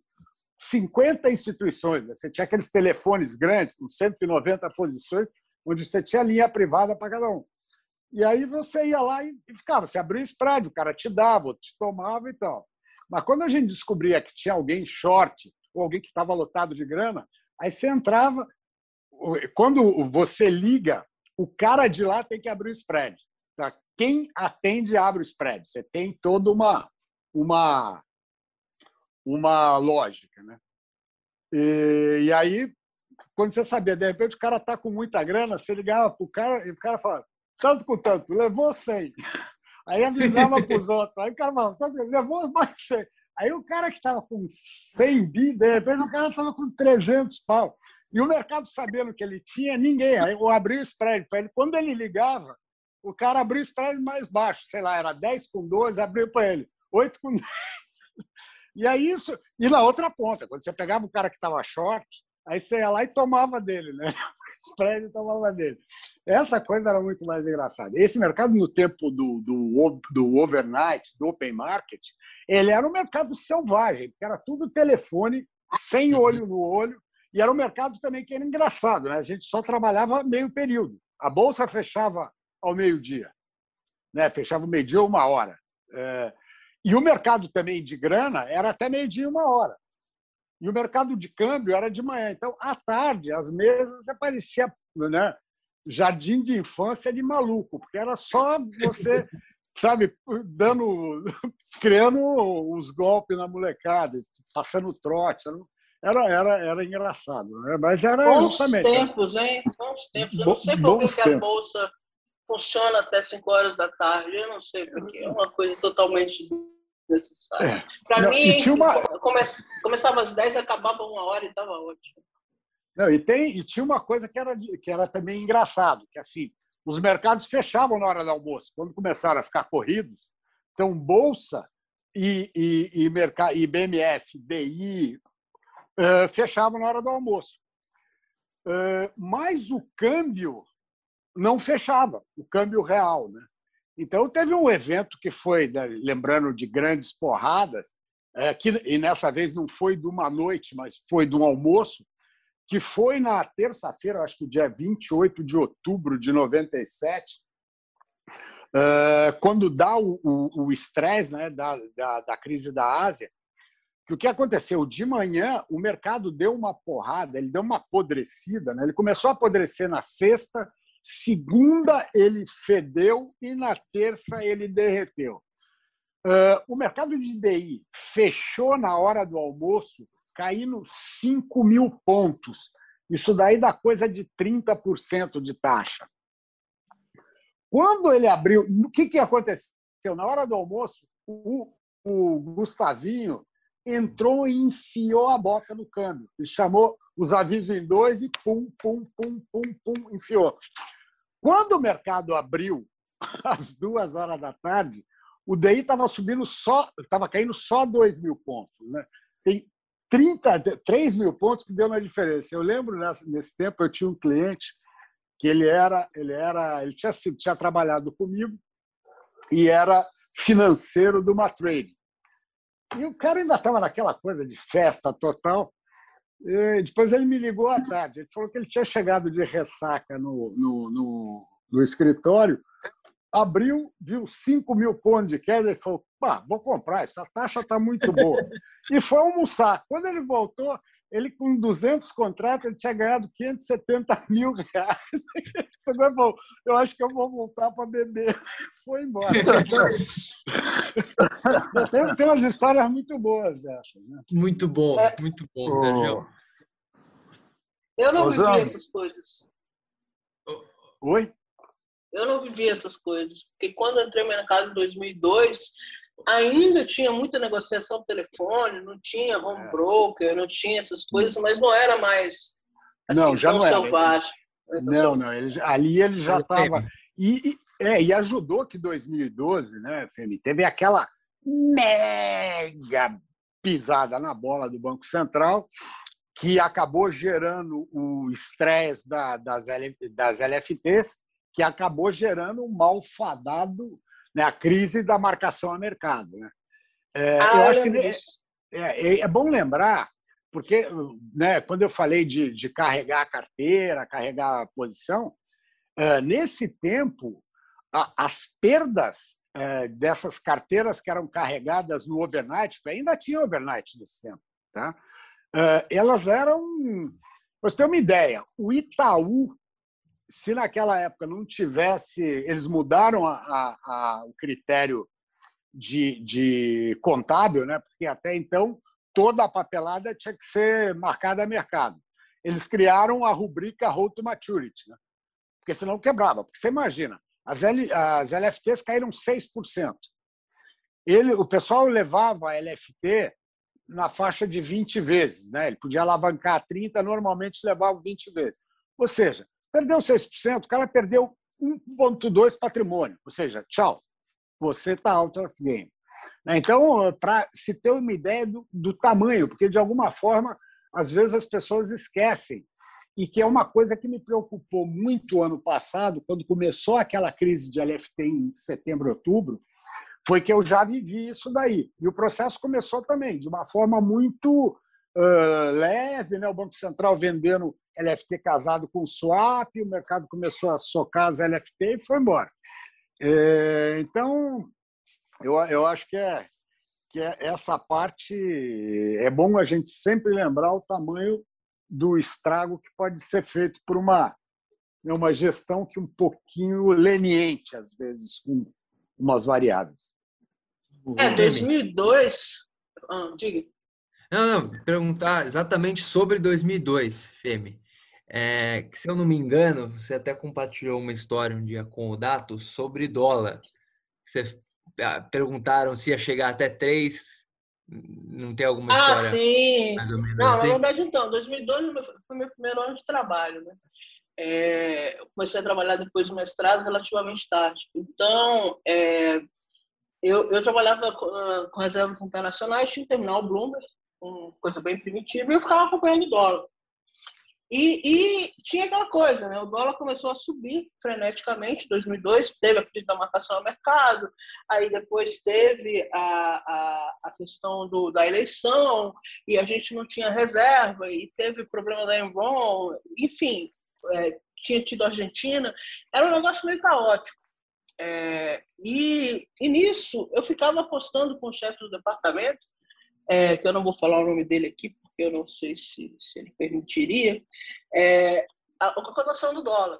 50 instituições. Né? Você tinha aqueles telefones grandes, com 190 posições, onde você tinha linha privada para cada um. E aí você ia lá e ficava, você abria spread, o cara te dava, te tomava e tal. Mas quando a gente descobria que tinha alguém short ou alguém que estava lotado de grana, aí você entrava, quando você liga, o cara de lá tem que abrir o spread. Tá? Quem atende abre o spread. Você tem toda uma uma uma lógica, né? E, e aí, quando você sabia, de repente o cara está com muita grana, você ligava para o cara e o cara falava tanto com tanto, levou 100. Aí avisava para os outros. Aí o cara falava, levou mais 100. Aí o cara que estava com 100 bi, de repente o cara estava com 300 pau. E o mercado sabendo que ele tinha, ninguém. Aí eu abri o spread para ele. Quando ele ligava, o cara abriu o spread mais baixo. Sei lá, era 10 com 12, abriu para ele. 8 com 10. E aí isso. E na outra ponta, quando você pegava o cara que estava short, aí você ia lá e tomava dele, né? spread e tomava dele. Essa coisa era muito mais engraçada. Esse mercado, no tempo do, do, do overnight, do open market, ele era um mercado selvagem, porque era tudo telefone, sem uhum. olho no olho, e era um mercado também que era engraçado, né? a gente só trabalhava meio período. A bolsa fechava ao meio-dia, né? fechava meio-dia ou uma hora. É... E o mercado também de grana era até meio-dia e uma hora. E o mercado de câmbio era de manhã. Então, à tarde, as mesas aparecia né, jardim de infância de maluco, porque era só você, sabe, dando, criando os golpes na molecada, passando trote. Era, era, era engraçado, né? mas era Bons justamente. tempos, hein? Bons tempos. Eu não sei por que, que a bolsa funciona até 5 horas da tarde. Eu não sei porque é uma coisa totalmente desnecessária. É. Para mim, uma... come... começava às 10 acabava uma hora e estava ótimo. Não, e, tem, e tinha uma coisa que era, que era também engraçado, que assim, os mercados fechavam na hora do almoço. Quando começaram a ficar corridos, então Bolsa e, e, e, mercado, e BMF, DI, uh, fechavam na hora do almoço. Uh, mas o câmbio não fechava, o câmbio real. Né? Então, teve um evento que foi, né, lembrando de grandes porradas, é, que, e nessa vez não foi de uma noite, mas foi de um almoço, que foi na terça-feira, acho que dia 28 de outubro de 97, é, quando dá o estresse né, da, da, da crise da Ásia, que o que aconteceu? De manhã, o mercado deu uma porrada, ele deu uma apodrecida, né? ele começou a apodrecer na sexta, segunda ele fedeu e na terça ele derreteu. Uh, o mercado de DI fechou na hora do almoço caindo 5 mil pontos. Isso daí dá coisa de 30% de taxa. Quando ele abriu, o que, que aconteceu? Na hora do almoço, o, o Gustavinho entrou e enfiou a bota no câmbio. Ele chamou os avisos em dois e pum, pum, pum, pum, pum, enfiou. Quando o mercado abriu às duas horas da tarde, o DI estava subindo só, estava caindo só 2 mil pontos. Né? Tem 30, 3 mil pontos que deu uma diferença. Eu lembro nesse tempo eu tinha um cliente que ele era, ele era, ele tinha sido, tinha trabalhado comigo e era financeiro de uma trade. E o cara ainda estava naquela coisa de festa total. E depois ele me ligou à tarde. Ele falou que ele tinha chegado de ressaca no, no, no, no escritório, abriu, viu 5 mil pontos de queda e falou: vou comprar, essa taxa está muito boa. e foi almoçar. Quando ele voltou, ele com 200 contratos, ele tinha ganhado 570 mil reais. Ele falou, eu acho que eu vou voltar para beber. Foi embora. tem, tem umas histórias muito boas dessas. Né? Muito bom, é. muito bom, oh. Eu não Rosana. vivi essas coisas. Oi? Eu não vivi essas coisas, porque quando eu entrei no mercado em 2002, ainda tinha muita negociação por telefone, não tinha home é. broker, não tinha essas coisas, mas não era mais assim, não, já não selvagem. Era. Não, não, ele, ali ele já estava. E, e, é, e ajudou que 2012, né, Femi, teve aquela mega pisada na bola do Banco Central que acabou gerando o estresse da, das, das LFTs, que acabou gerando um malfadado né, a crise da marcação a mercado. Né? É, ah, eu acho que é, é, é, bom lembrar, porque né, quando eu falei de, de carregar a carteira, carregar a posição, é, nesse tempo, a, as perdas é, dessas carteiras que eram carregadas no overnight, ainda tinha overnight nesse tempo, tá? É, elas eram. Para você ter uma ideia, o Itaú se naquela época não tivesse, eles mudaram a, a, a, o critério de, de contábil, né? porque até então toda a papelada tinha que ser marcada a mercado. Eles criaram a rubrica Hold to Maturity, né? porque senão quebrava. Porque você imagina, as, L, as LFTs caíram 6%. Ele, o pessoal levava a LFT na faixa de 20 vezes. Né? Ele podia alavancar 30, normalmente levava 20 vezes. Ou seja, Perdeu 6%, o cara perdeu 1,2% patrimônio. Ou seja, tchau, você está out of game. Né? Então, para se ter uma ideia do, do tamanho, porque de alguma forma, às vezes as pessoas esquecem e que é uma coisa que me preocupou muito ano passado, quando começou aquela crise de LFT em setembro, outubro, foi que eu já vivi isso daí. E o processo começou também de uma forma muito uh, leve, né? o Banco Central vendendo LFT casado com swap, o mercado começou a socar as LFT e foi embora. É, então, eu, eu acho que é, que é essa parte é bom a gente sempre lembrar o tamanho do estrago que pode ser feito por uma uma gestão que um pouquinho leniente às vezes com umas variáveis. É, 2002, ah, diga. Não, não, perguntar exatamente sobre 2002, Femi. É, que, se eu não me engano, você até compartilhou uma história um dia com o Dato sobre dólar. Você ah, perguntaram se ia chegar até 3. Não tem alguma ah, história? Ah, sim. Não, assim? na verdade, então, 2002 foi meu primeiro ano de trabalho, né? É, eu comecei a trabalhar depois do mestrado relativamente tarde. Então, é, eu, eu trabalhava com, com reservas internacionais, tinha um terminal Bloomberg, uma coisa bem primitiva, e eu ficava acompanhando o dólar. E, e, tinha aquela coisa, né? O dólar começou a subir freneticamente em 2002, teve a crise da marcação ao mercado, aí depois teve a, a, a questão do, da eleição, e a gente não tinha reserva, e teve o problema da Enron, enfim, é, tinha tido a Argentina, era um negócio meio caótico. É, e, e nisso eu ficava apostando com o chefe do departamento, é, que eu não vou falar o nome dele aqui, porque eu não sei se, se ele permitiria, é, a, a cotação do dólar.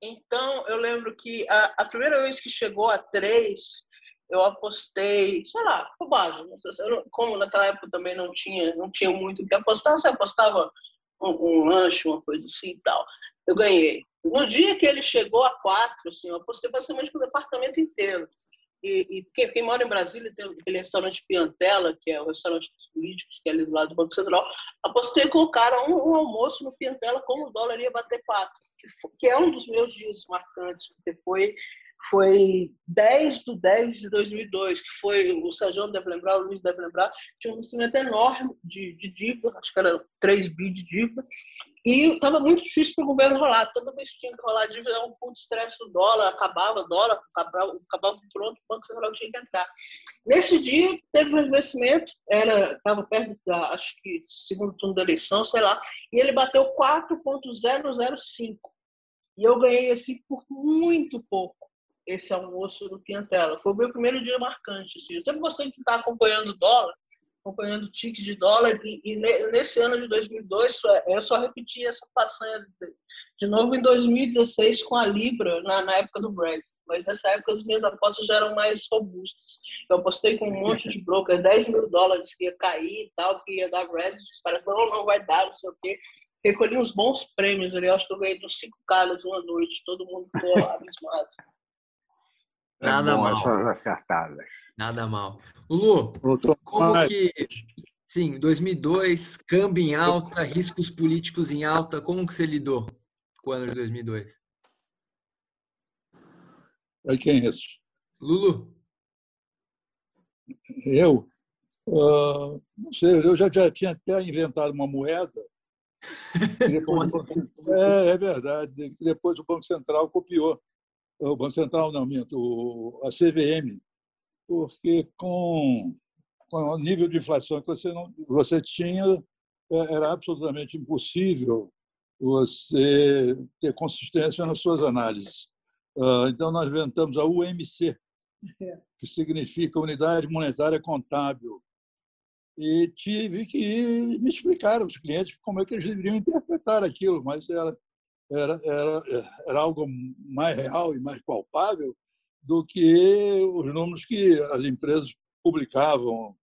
Então, eu lembro que a, a, primeira vez que chegou a 3, eu apostei, sei lá, bobagem. Como naquela época também não tinha, não tinha muito o que apostar, você apostava um, um lanche, uma coisa assim e tal. Eu ganhei. No dia que ele chegou a 4, assim, eu apostei basicamente para o departamento inteiro. E, e quem, quem, mora em Brasília tem aquele restaurante Piantela, que é o restaurante dos políticos, que é ali do lado do Banco Central. Apostei com o cara um, um almoço no Piantela como o dólar ia bater quatro, que, que é um dos meus dias marcantes, porque foi foi 10 de 10 de 2002, que foi, o Sérgio deve lembrar, o Luiz deve lembrar, tinha um investimento enorme de, de dívida, acho que era 3 bi de dívida, e estava muito difícil para o governo rolar. Toda vez que tinha que rolar dívida, era um ponto de estresse do dólar, acabava dólar, acabava, acabava pronto, o Banco Central tinha que entrar. Nesse dia, teve um investimento, estava perto da, acho que, segundo turno da eleição, sei lá, e ele bateu 4,005. E eu ganhei assim por muito pouco esse almoço no Piantela. Foi o meu primeiro dia marcante. Assim. Eu sempre gostei de ficar acompanhando o dólar, acompanhando o ticket de dólar, e, e, nesse ano de 2002 eu só repeti essa façanha de, de novo em 2016 com a Libra, na, na, época do Brexit. Mas nessa época as minhas apostas já eram mais robustas. Eu apostei com um monte de broker, 10 mil dólares que ia cair e tal, que ia dar Brexit. Os caras falaram, não, não vai dar, não sei o quê. Recolhi uns bons prêmios ali, acho que eu ganhei uns 5 caras uma noite, todo mundo ficou abismado. É Nada mal. acertadas. Nada mal. Lu, como que... Sim, 2002, câmbio em alta, riscos políticos em alta. Como que você lidou com o ano de 2002? É quem é isso? Lulu. Eu? Uh, não sei, eu já, já tinha até inventado uma moeda. Depois, assim? é, é verdade. Depois o Banco Central copiou o Banco Central, não, minto, a CVM, porque com, com o nível de inflação que você, não, você tinha, é, era absolutamente impossível você ter consistência nas suas análises. Ah, então, nós inventamos a UMC, que significa Unidade Monetária Contábil. E tive que me explicar aos clientes como é que eles deveriam interpretar aquilo, mas era era, era, era algo mais real e mais palpável do que os números que as empresas publicavam,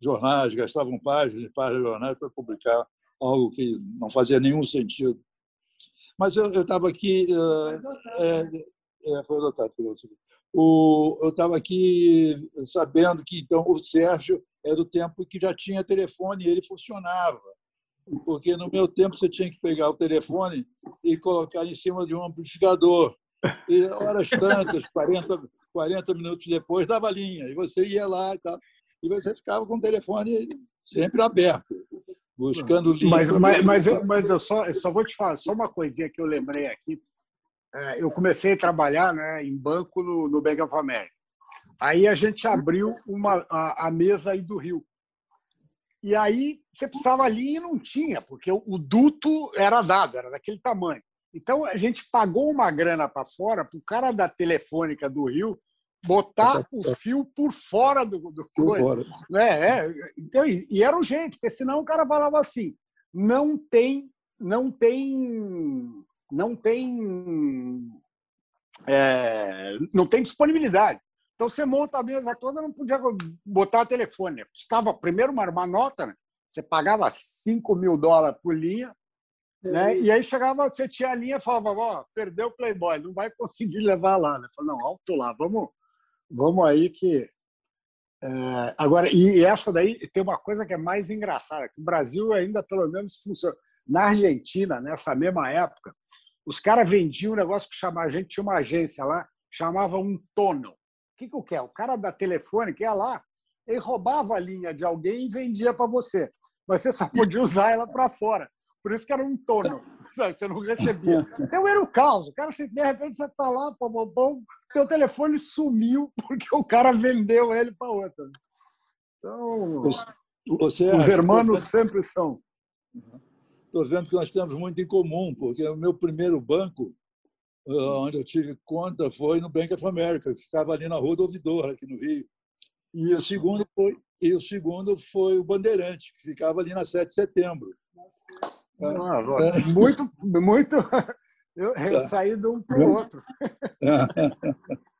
jornais, gastavam páginas e páginas de jornais para publicar algo que não fazia nenhum sentido. Mas eu estava aqui. É, é, foi adotado pelo o, Eu estava aqui sabendo que então o Sérgio era do tempo que já tinha telefone e ele funcionava porque no meu tempo você tinha que pegar o telefone e colocar em cima de um amplificador. E horas tantas, 40, 40 minutos depois, dava linha. E você ia lá e tal. E você ficava com o telefone sempre aberto, buscando linha. Mas, mas, mas, eu, mas eu, só, eu só vou te falar, só uma coisinha que eu lembrei aqui. É, eu comecei a trabalhar né, em banco no, no Bank of America. Aí a gente abriu uma, a, a mesa aí do Rio. E aí você precisava ali e não tinha, porque o duto era dado, era daquele tamanho. Então a gente pagou uma grana para fora para o cara da telefônica do Rio botar o fio por fora do, do por coisa. Fora. É, é. Então, e, era urgente, porque senão o cara falava assim: não tem, não tem, não tem, é, não tem disponibilidade. Então você monta a mesa toda, não podia botar telefone. Estava primeiro uma, uma nota, né? você pagava 5 mil dólares por linha, né? E aí chegava, você tinha a linha e falava, ó, perdeu o Playboy, não vai conseguir levar lá. Né? Falei, não, alto lá, vamos, vamos aí que. É... agora, e essa daí tem uma coisa que é mais engraçada, que o Brasil ainda pelo menos funciona. Na Argentina, nessa mesma época, os caras vendiam um negócio que chamava, a gente tinha uma agência lá, chamava um tono. O que, que o que é? O cara da telefone que ia lá, ele roubava a linha de alguém e vendia para você. Mas você só podia usar ela para fora. Por isso que era um tono. Você não recebia. Então era o caos. O cara, de repente, você está lá, pô, pô, pô, teu telefone sumiu porque o cara vendeu ele para outra. Então, você os irmãos sempre são. Estou vendo que nós temos muito em comum, porque o meu primeiro banco, onde eu tive conta, foi no Bank of America, que ficava ali na Rua do Ouvidor, aqui no Rio. E o segundo foi, e o segundo foi o Bandeirante, que ficava ali na 7 de setembro. Ah, muito, muito. Eu, eu saí de um para o outro.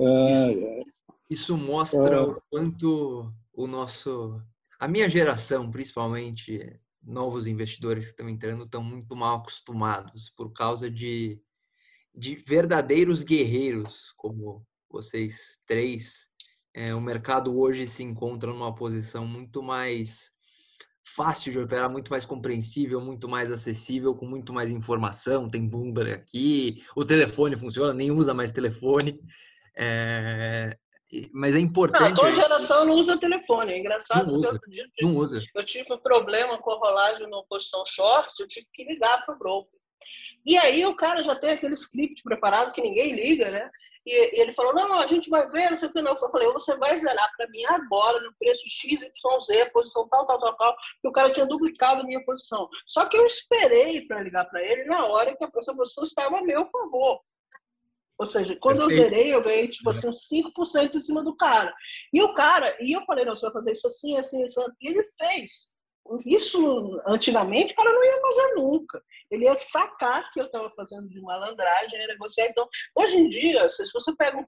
Isso, isso mostra o quanto o nosso. A minha geração, principalmente novos investidores que estão entrando, estão muito mal acostumados por causa de, de verdadeiros guerreiros, como vocês três. É, o mercado hoje se encontra numa posição muito mais fácil de operar, muito mais compreensível, muito mais acessível, com muito mais informação. Tem Bloomberg aqui, o telefone funciona, nem usa mais telefone. É... Mas é importante. A tua geração não usa telefone. É engraçado não usa, dia, não usa. eu tive um problema com a rolagem na posição short, eu tive que ligar para o broker. E aí o cara já tem aquele script preparado que ninguém liga, né? E, ele falou, não, a gente vai ver, não sei o que não. Eu falei, você vai zerar para mim agora, no preço XYZ, posição tal, tal, tal, tal, que o cara tinha duplicado a minha posição. Só que eu esperei para ligar para ele na hora que a posição estava a meu favor. Ou seja, quando eu zerei, eu ganhei, tipo assim, uns 5% em cima do cara. E o cara, e eu falei, não, você vai fazer isso assim, assim, assim. E ele fez. Isso, antigamente, o cara não ia fazer nunca. Ele ia sacar que eu estava fazendo de malandragem, ia negociar. Então, hoje em dia, se você pega um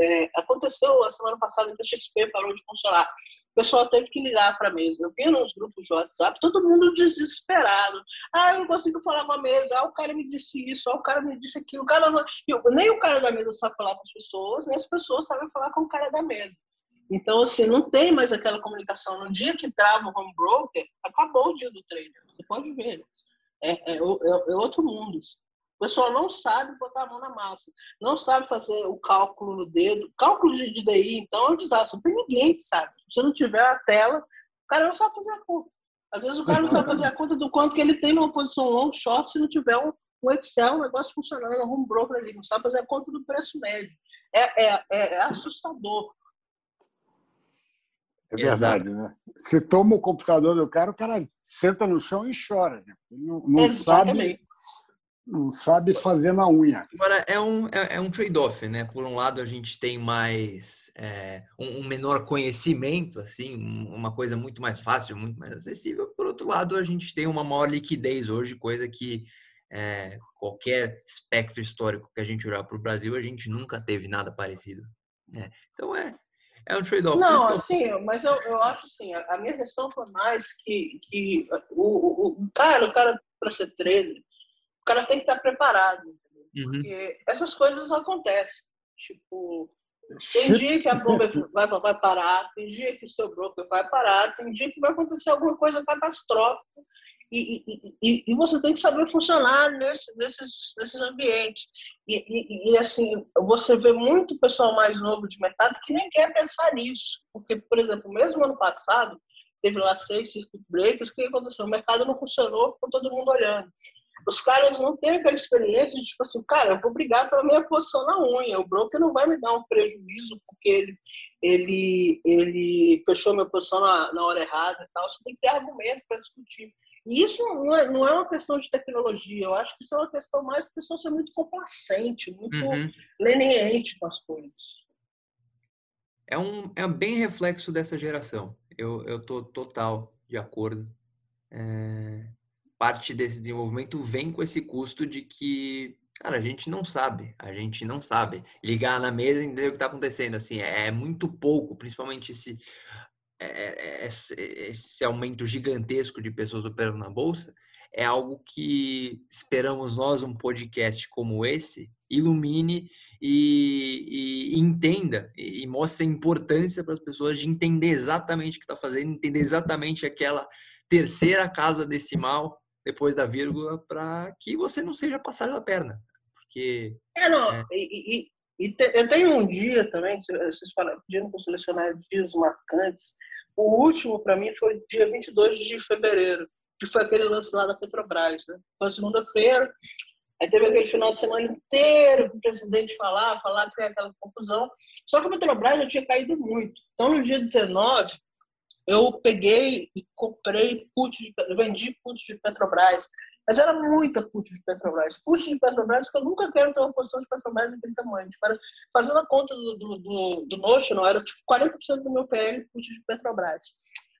é, aconteceu a semana passada que a XP parou de funcionar. O pessoal teve que ligar para a mesa. Eu via nos grupos de WhatsApp, todo mundo desesperado. Ah, eu não consigo falar com a mesa. Ah, o cara me disse isso. Ah, o cara me disse aquilo. O cara não... Nem o cara da mesa sabe falar com as pessoas, nem as pessoas sabem falar com o cara da mesa. Então, assim, não tem mais aquela comunicação. No dia que trava o home broker, acabou o dia do trader. Você pode ver. É, é, é, é outro mundo. O pessoal não sabe botar a mão na massa. Não sabe fazer o cálculo no dedo. Cálculo de, de DI, então, é um desastre. Não tem ninguém que sabe. Se não tiver a tela, o cara não sabe fazer a conta. Às vezes o cara não sabe fazer a conta do quanto que ele tem numa posição long short se não tiver um, um Excel, um negócio funcionando, um home broker ali. Não sabe fazer a conta do preço médio. É, é, é assustador. É verdade, né? Você toma o computador do cara, o cara senta no chão e chora. Né? Ele não, não sabe, não sabe fazer na unha. Agora, é um, é, é um trade-off, né? Por um lado, a gente tem mais é, um, um, menor conhecimento, assim, uma coisa muito mais fácil, muito mais acessível. Por outro lado, a gente tem uma maior liquidez hoje, coisa que é, qualquer espectro histórico que a gente olhar para o Brasil, a gente nunca teve nada parecido. Né? Então, é, é um trade-off. Não, assim, mas eu, eu acho assim, a, a minha questão foi mais que, que o, o, o cara, o cara para ser trader, o cara tem que estar preparado, uhum. Porque essas coisas acontecem. Tipo, tem dia que a bomba vai, vai parar, tem dia que o seu broker vai parar, tem dia que vai acontecer alguma coisa catastrófica e, e, e, você tem que saber funcionar nesse, nesses, nesses ambientes. E, e, assim, você vê muito pessoal mais novo de mercado que nem quer pensar nisso. Porque, por exemplo, mesmo ano passado, teve lá seis circuit breakers, o que aconteceu? O mercado não funcionou, ficou todo mundo olhando. Os caras não têm aquela experiência de, tipo assim, cara, eu vou brigar pela minha posição na unha, o broker não vai me dar um prejuízo porque ele, ele, ele fechou minha posição na, na hora errada e tal. Você tem que ter argumento para discutir. E isso não é, não é uma questão de tecnologia, eu acho que isso é uma questão mais de pessoa ser muito complacente, muito uhum. leniente com as coisas. é um é bem reflexo dessa geração. Eu eu tô total de acordo. É, parte desse desenvolvimento vem com esse custo de que, cara, a gente não sabe, a gente não sabe ligar na mesa e entender o que está acontecendo. Assim, é muito pouco, principalmente esse, é, é, esse, aumento gigantesco de pessoas operando na bolsa. É algo que esperamos nós, um podcast como esse, ilumine e, e, entenda e, e mostre a importância para as pessoas de entender exatamente o que está fazendo, entender exatamente aquela terceira casa decimal depois da vírgula para que você não seja passado a perna. Porque. É, não. É... E, e, e te, eu tenho um dia também, vocês falaram, pedindo para selecionar dias marcantes. O último, para mim, foi dia 22 de fevereiro, que foi aquele lance lá da Petrobras. Né? Foi segunda-feira, Aí teve aquele final de semana inteiro que o presidente falar, falar, foi aquela confusão. Só que a Petrobras já tinha caído muito. Então, no dia 19, eu peguei e comprei put de, vendi put de Petrobras. Mas era muita put de Petrobras. Put de Petrobras que eu nunca quero ter uma posição de Petrobras daquele tamanho. Tipo, fazendo a conta do, do, do, do Notion, era tipo 40% do meu PL put de Petrobras.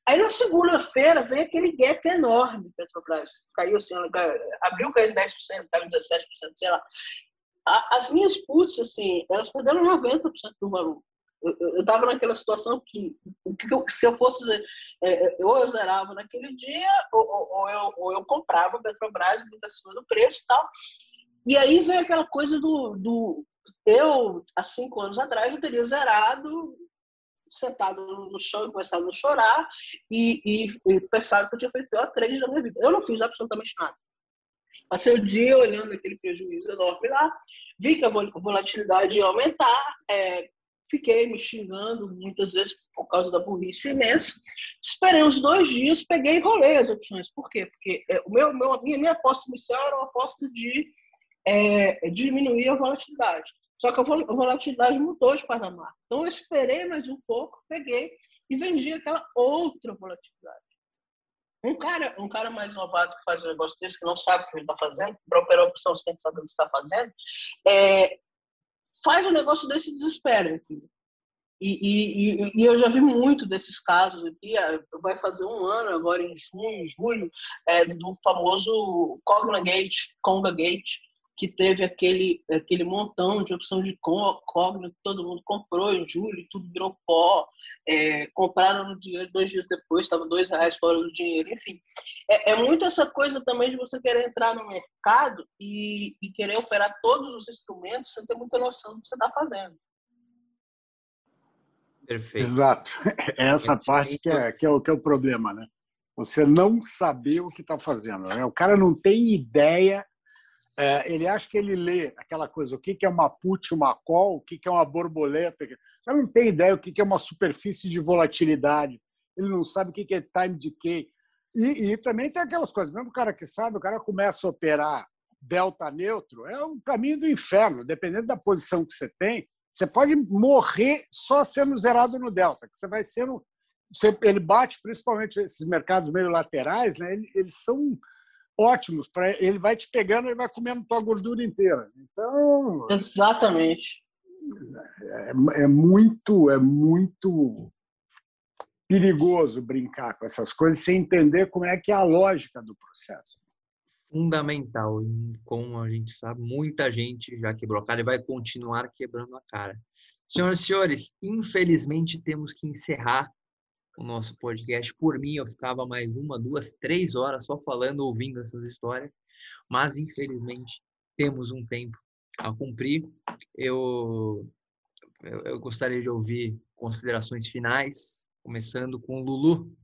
Aí na segunda-feira veio aquele gap enorme Petrobras. Caiu assim, abriu, caiu 10%, caiu 17%, sei lá. As minhas puts, assim, elas perderam 90% do valor. Eu estava naquela situação que, que eu, se eu fosse, é, ou eu zerava naquele dia, ou, ou, eu, ou eu comprava Petrobras muito acima do preço e tal. E aí veio aquela coisa do, do. Eu, há cinco anos atrás, eu teria zerado sentado no chão e começado a chorar e, e, e pensado que eu tinha feito pior três da minha vida. Eu não fiz absolutamente nada. Passei o dia olhando aquele prejuízo enorme lá, vi que a volatilidade ia aumentar, é, fiquei me xingando muitas vezes por causa da burrice imensa. Esperei uns dois dias, peguei e rolei as opções. Por quê? Porque é, o meu, meu, a minha, minha aposta inicial era uma aposta de é, diminuir a volatilidade. Só que a volatilidade mudou de patamar. Então, eu esperei mais um pouco, peguei e vendi aquela outra volatilidade. Um cara, um cara mais novato que faz um negócio desse, que não sabe o que ele está fazendo, para operar a opção você tem que saber o que está fazendo, é, faz um negócio desse desespero. Enfim. E, e, e, eu já vi muito desses casos aqui. É, vai fazer um ano agora em junho, julho, é, do famoso Cogna Gate, Conga Gate, que teve aquele, aquele montão de opção de Cogna que todo mundo comprou em julho, tudo virou pó. É, compraram no dinheiro dois dias depois, estava dois reais fora do dinheiro. Enfim, é, é, muito essa coisa também de você querer entrar no mercado e, e querer operar todos os instrumentos sem ter muita noção do que você está fazendo. Perfeito. Exato. É essa parte que é, que, é o, que é o problema, né? Você não saber o que está fazendo. Né? O cara não tem ideia é, ele acha que ele lê aquela coisa, o que é uma put, uma call, o que é uma borboleta. Ele não tem ideia o que é uma superfície de volatilidade. Ele não sabe o que é time decay. E, e também tem aquelas coisas, mesmo o cara que sabe, o cara começa a operar delta neutro, é um caminho do inferno. Dependendo da posição que você tem, você pode morrer só sendo zerado no delta, que você vai sendo. Você, ele bate, principalmente esses mercados meio laterais, né? eles são ótimos para ele vai te pegando e vai comendo tua gordura inteira. Então exatamente é, é muito é muito perigoso brincar com essas coisas sem entender como é que é a lógica do processo. Fundamental, como a gente sabe, muita gente já quebrou a cara e vai continuar quebrando a cara. Senhoras e senhores, infelizmente temos que encerrar o nosso podcast. Por mim, eu ficava mais uma, duas, três horas só falando, ouvindo essas histórias, mas infelizmente temos um tempo a cumprir. Eu, eu, eu gostaria de ouvir considerações finais, começando com o Lulu.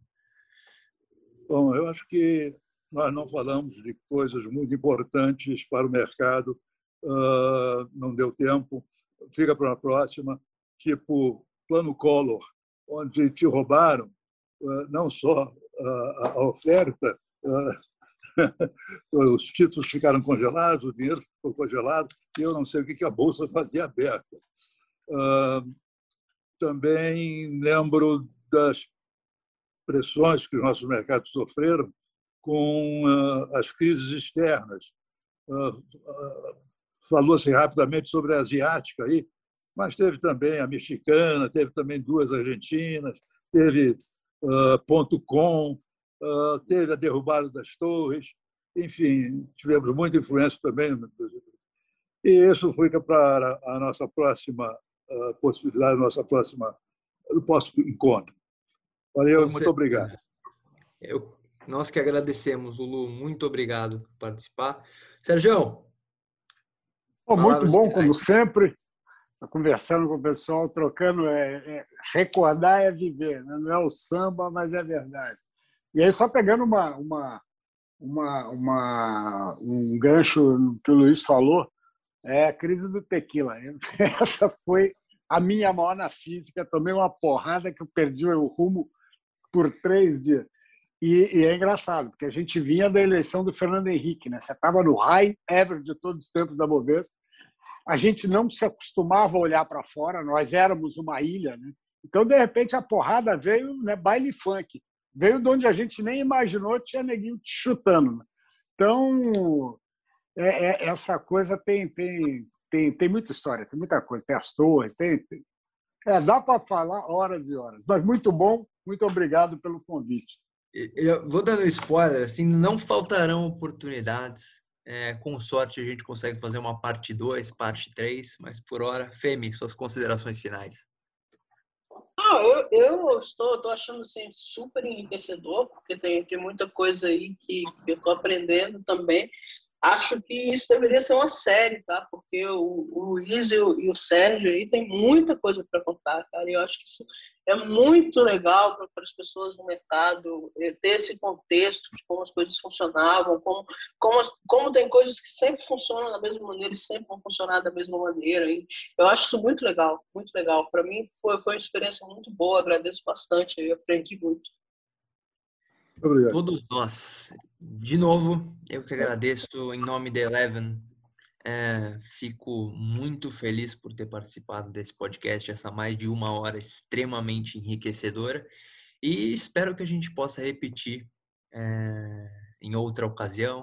Bom, eu acho que nós não falamos de coisas muito importantes para o mercado, uh, não deu tempo, fica para a próxima, tipo plano Collor, onde te roubaram ah, não só a oferta, ah, os títulos ficaram congelados, o dinheiro ficou congelado, e eu não sei o que a Bolsa fazia aberta. Ah, também lembro das pressões que os nossos mercados sofreram com as crises externas. Falou-se rapidamente sobre a asiática aí, mas teve também a mexicana, teve também duas argentinas, teve uh, ponto com, uh, teve a derrubada das torres, enfim, tivemos muita influência também. E isso fica para a nossa próxima uh, possibilidade, a nossa próxima, o próximo encontro. Valeu, Com muito certeza. obrigado. Eu, nós que agradecemos, Lulu, muito obrigado por participar. Sérgio. Oh, muito bom, como sempre conversando com o pessoal, trocando. É, é, recordar é viver, né? não é o samba, mas é verdade. E aí, só pegando uma, uma, uma, uma, um gancho que o Luiz falou, é a crise do tequila. Essa foi a minha maior na física. Tomei uma porrada que eu perdi o rumo por três dias. E, e, é engraçado, porque a gente vinha da eleição do Fernando Henrique, né? Você estava no high ever de todos os tempos da Bovespa a gente não se acostumava a olhar para fora, nós éramos uma ilha, né? Então, de repente, a porrada veio, né, baile funk. Veio de onde a gente nem imaginou, tinha neguinho te chutando. Né? Então, é, é, essa coisa tem, tem, tem, tem muita história, tem muita coisa. Tem as torres, tem, tem é, dá para falar horas e horas. Mas muito bom, muito obrigado pelo convite. Eu vou dando spoiler, assim, não faltarão oportunidades é, com sorte a gente consegue fazer uma parte 2, parte 3, mas por hora, Femi, suas considerações finais. Ah, eu, eu estou, achando assim, super enriquecedor, porque tem, tem muita coisa aí que, que eu estou aprendendo também acho que isso deveria ser uma série, tá? Porque o, o Luiz e o, e o, Sérgio aí tem muita coisa para contar, cara. E eu acho que isso é muito legal para as pessoas no mercado eh, ter esse contexto de como as coisas funcionavam, como, como, como tem coisas que sempre funcionam da mesma maneira e sempre vão funcionar da mesma maneira. E eu acho isso muito legal, muito legal. Para mim foi, foi uma experiência muito boa, agradeço bastante, eu aprendi muito. Obrigado. Todos nós. De novo, eu que agradeço em nome da Eleven. É, fico muito feliz por ter participado desse podcast, essa mais de uma hora extremamente enriquecedora. E espero que a gente possa repetir é, em outra ocasião,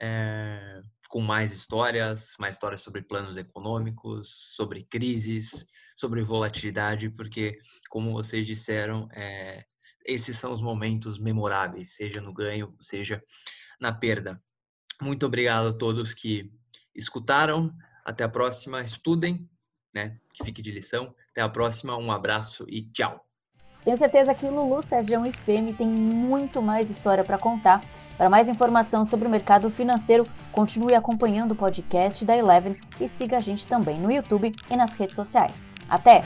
é, com mais histórias, mais histórias sobre planos econômicos, sobre crises, sobre volatilidade, porque, como vocês disseram, é, esses são os momentos memoráveis, seja no ganho, seja na perda. Muito obrigado a todos que escutaram. Até a próxima. Estudem, né? Que fique de lição. Até a próxima. Um abraço e tchau. Tenho certeza que Lulu, Sérgio e Femi tem muito mais história para contar. Para mais informação sobre o mercado financeiro, continue acompanhando o podcast da Eleven e siga a gente também no YouTube e nas redes sociais. Até!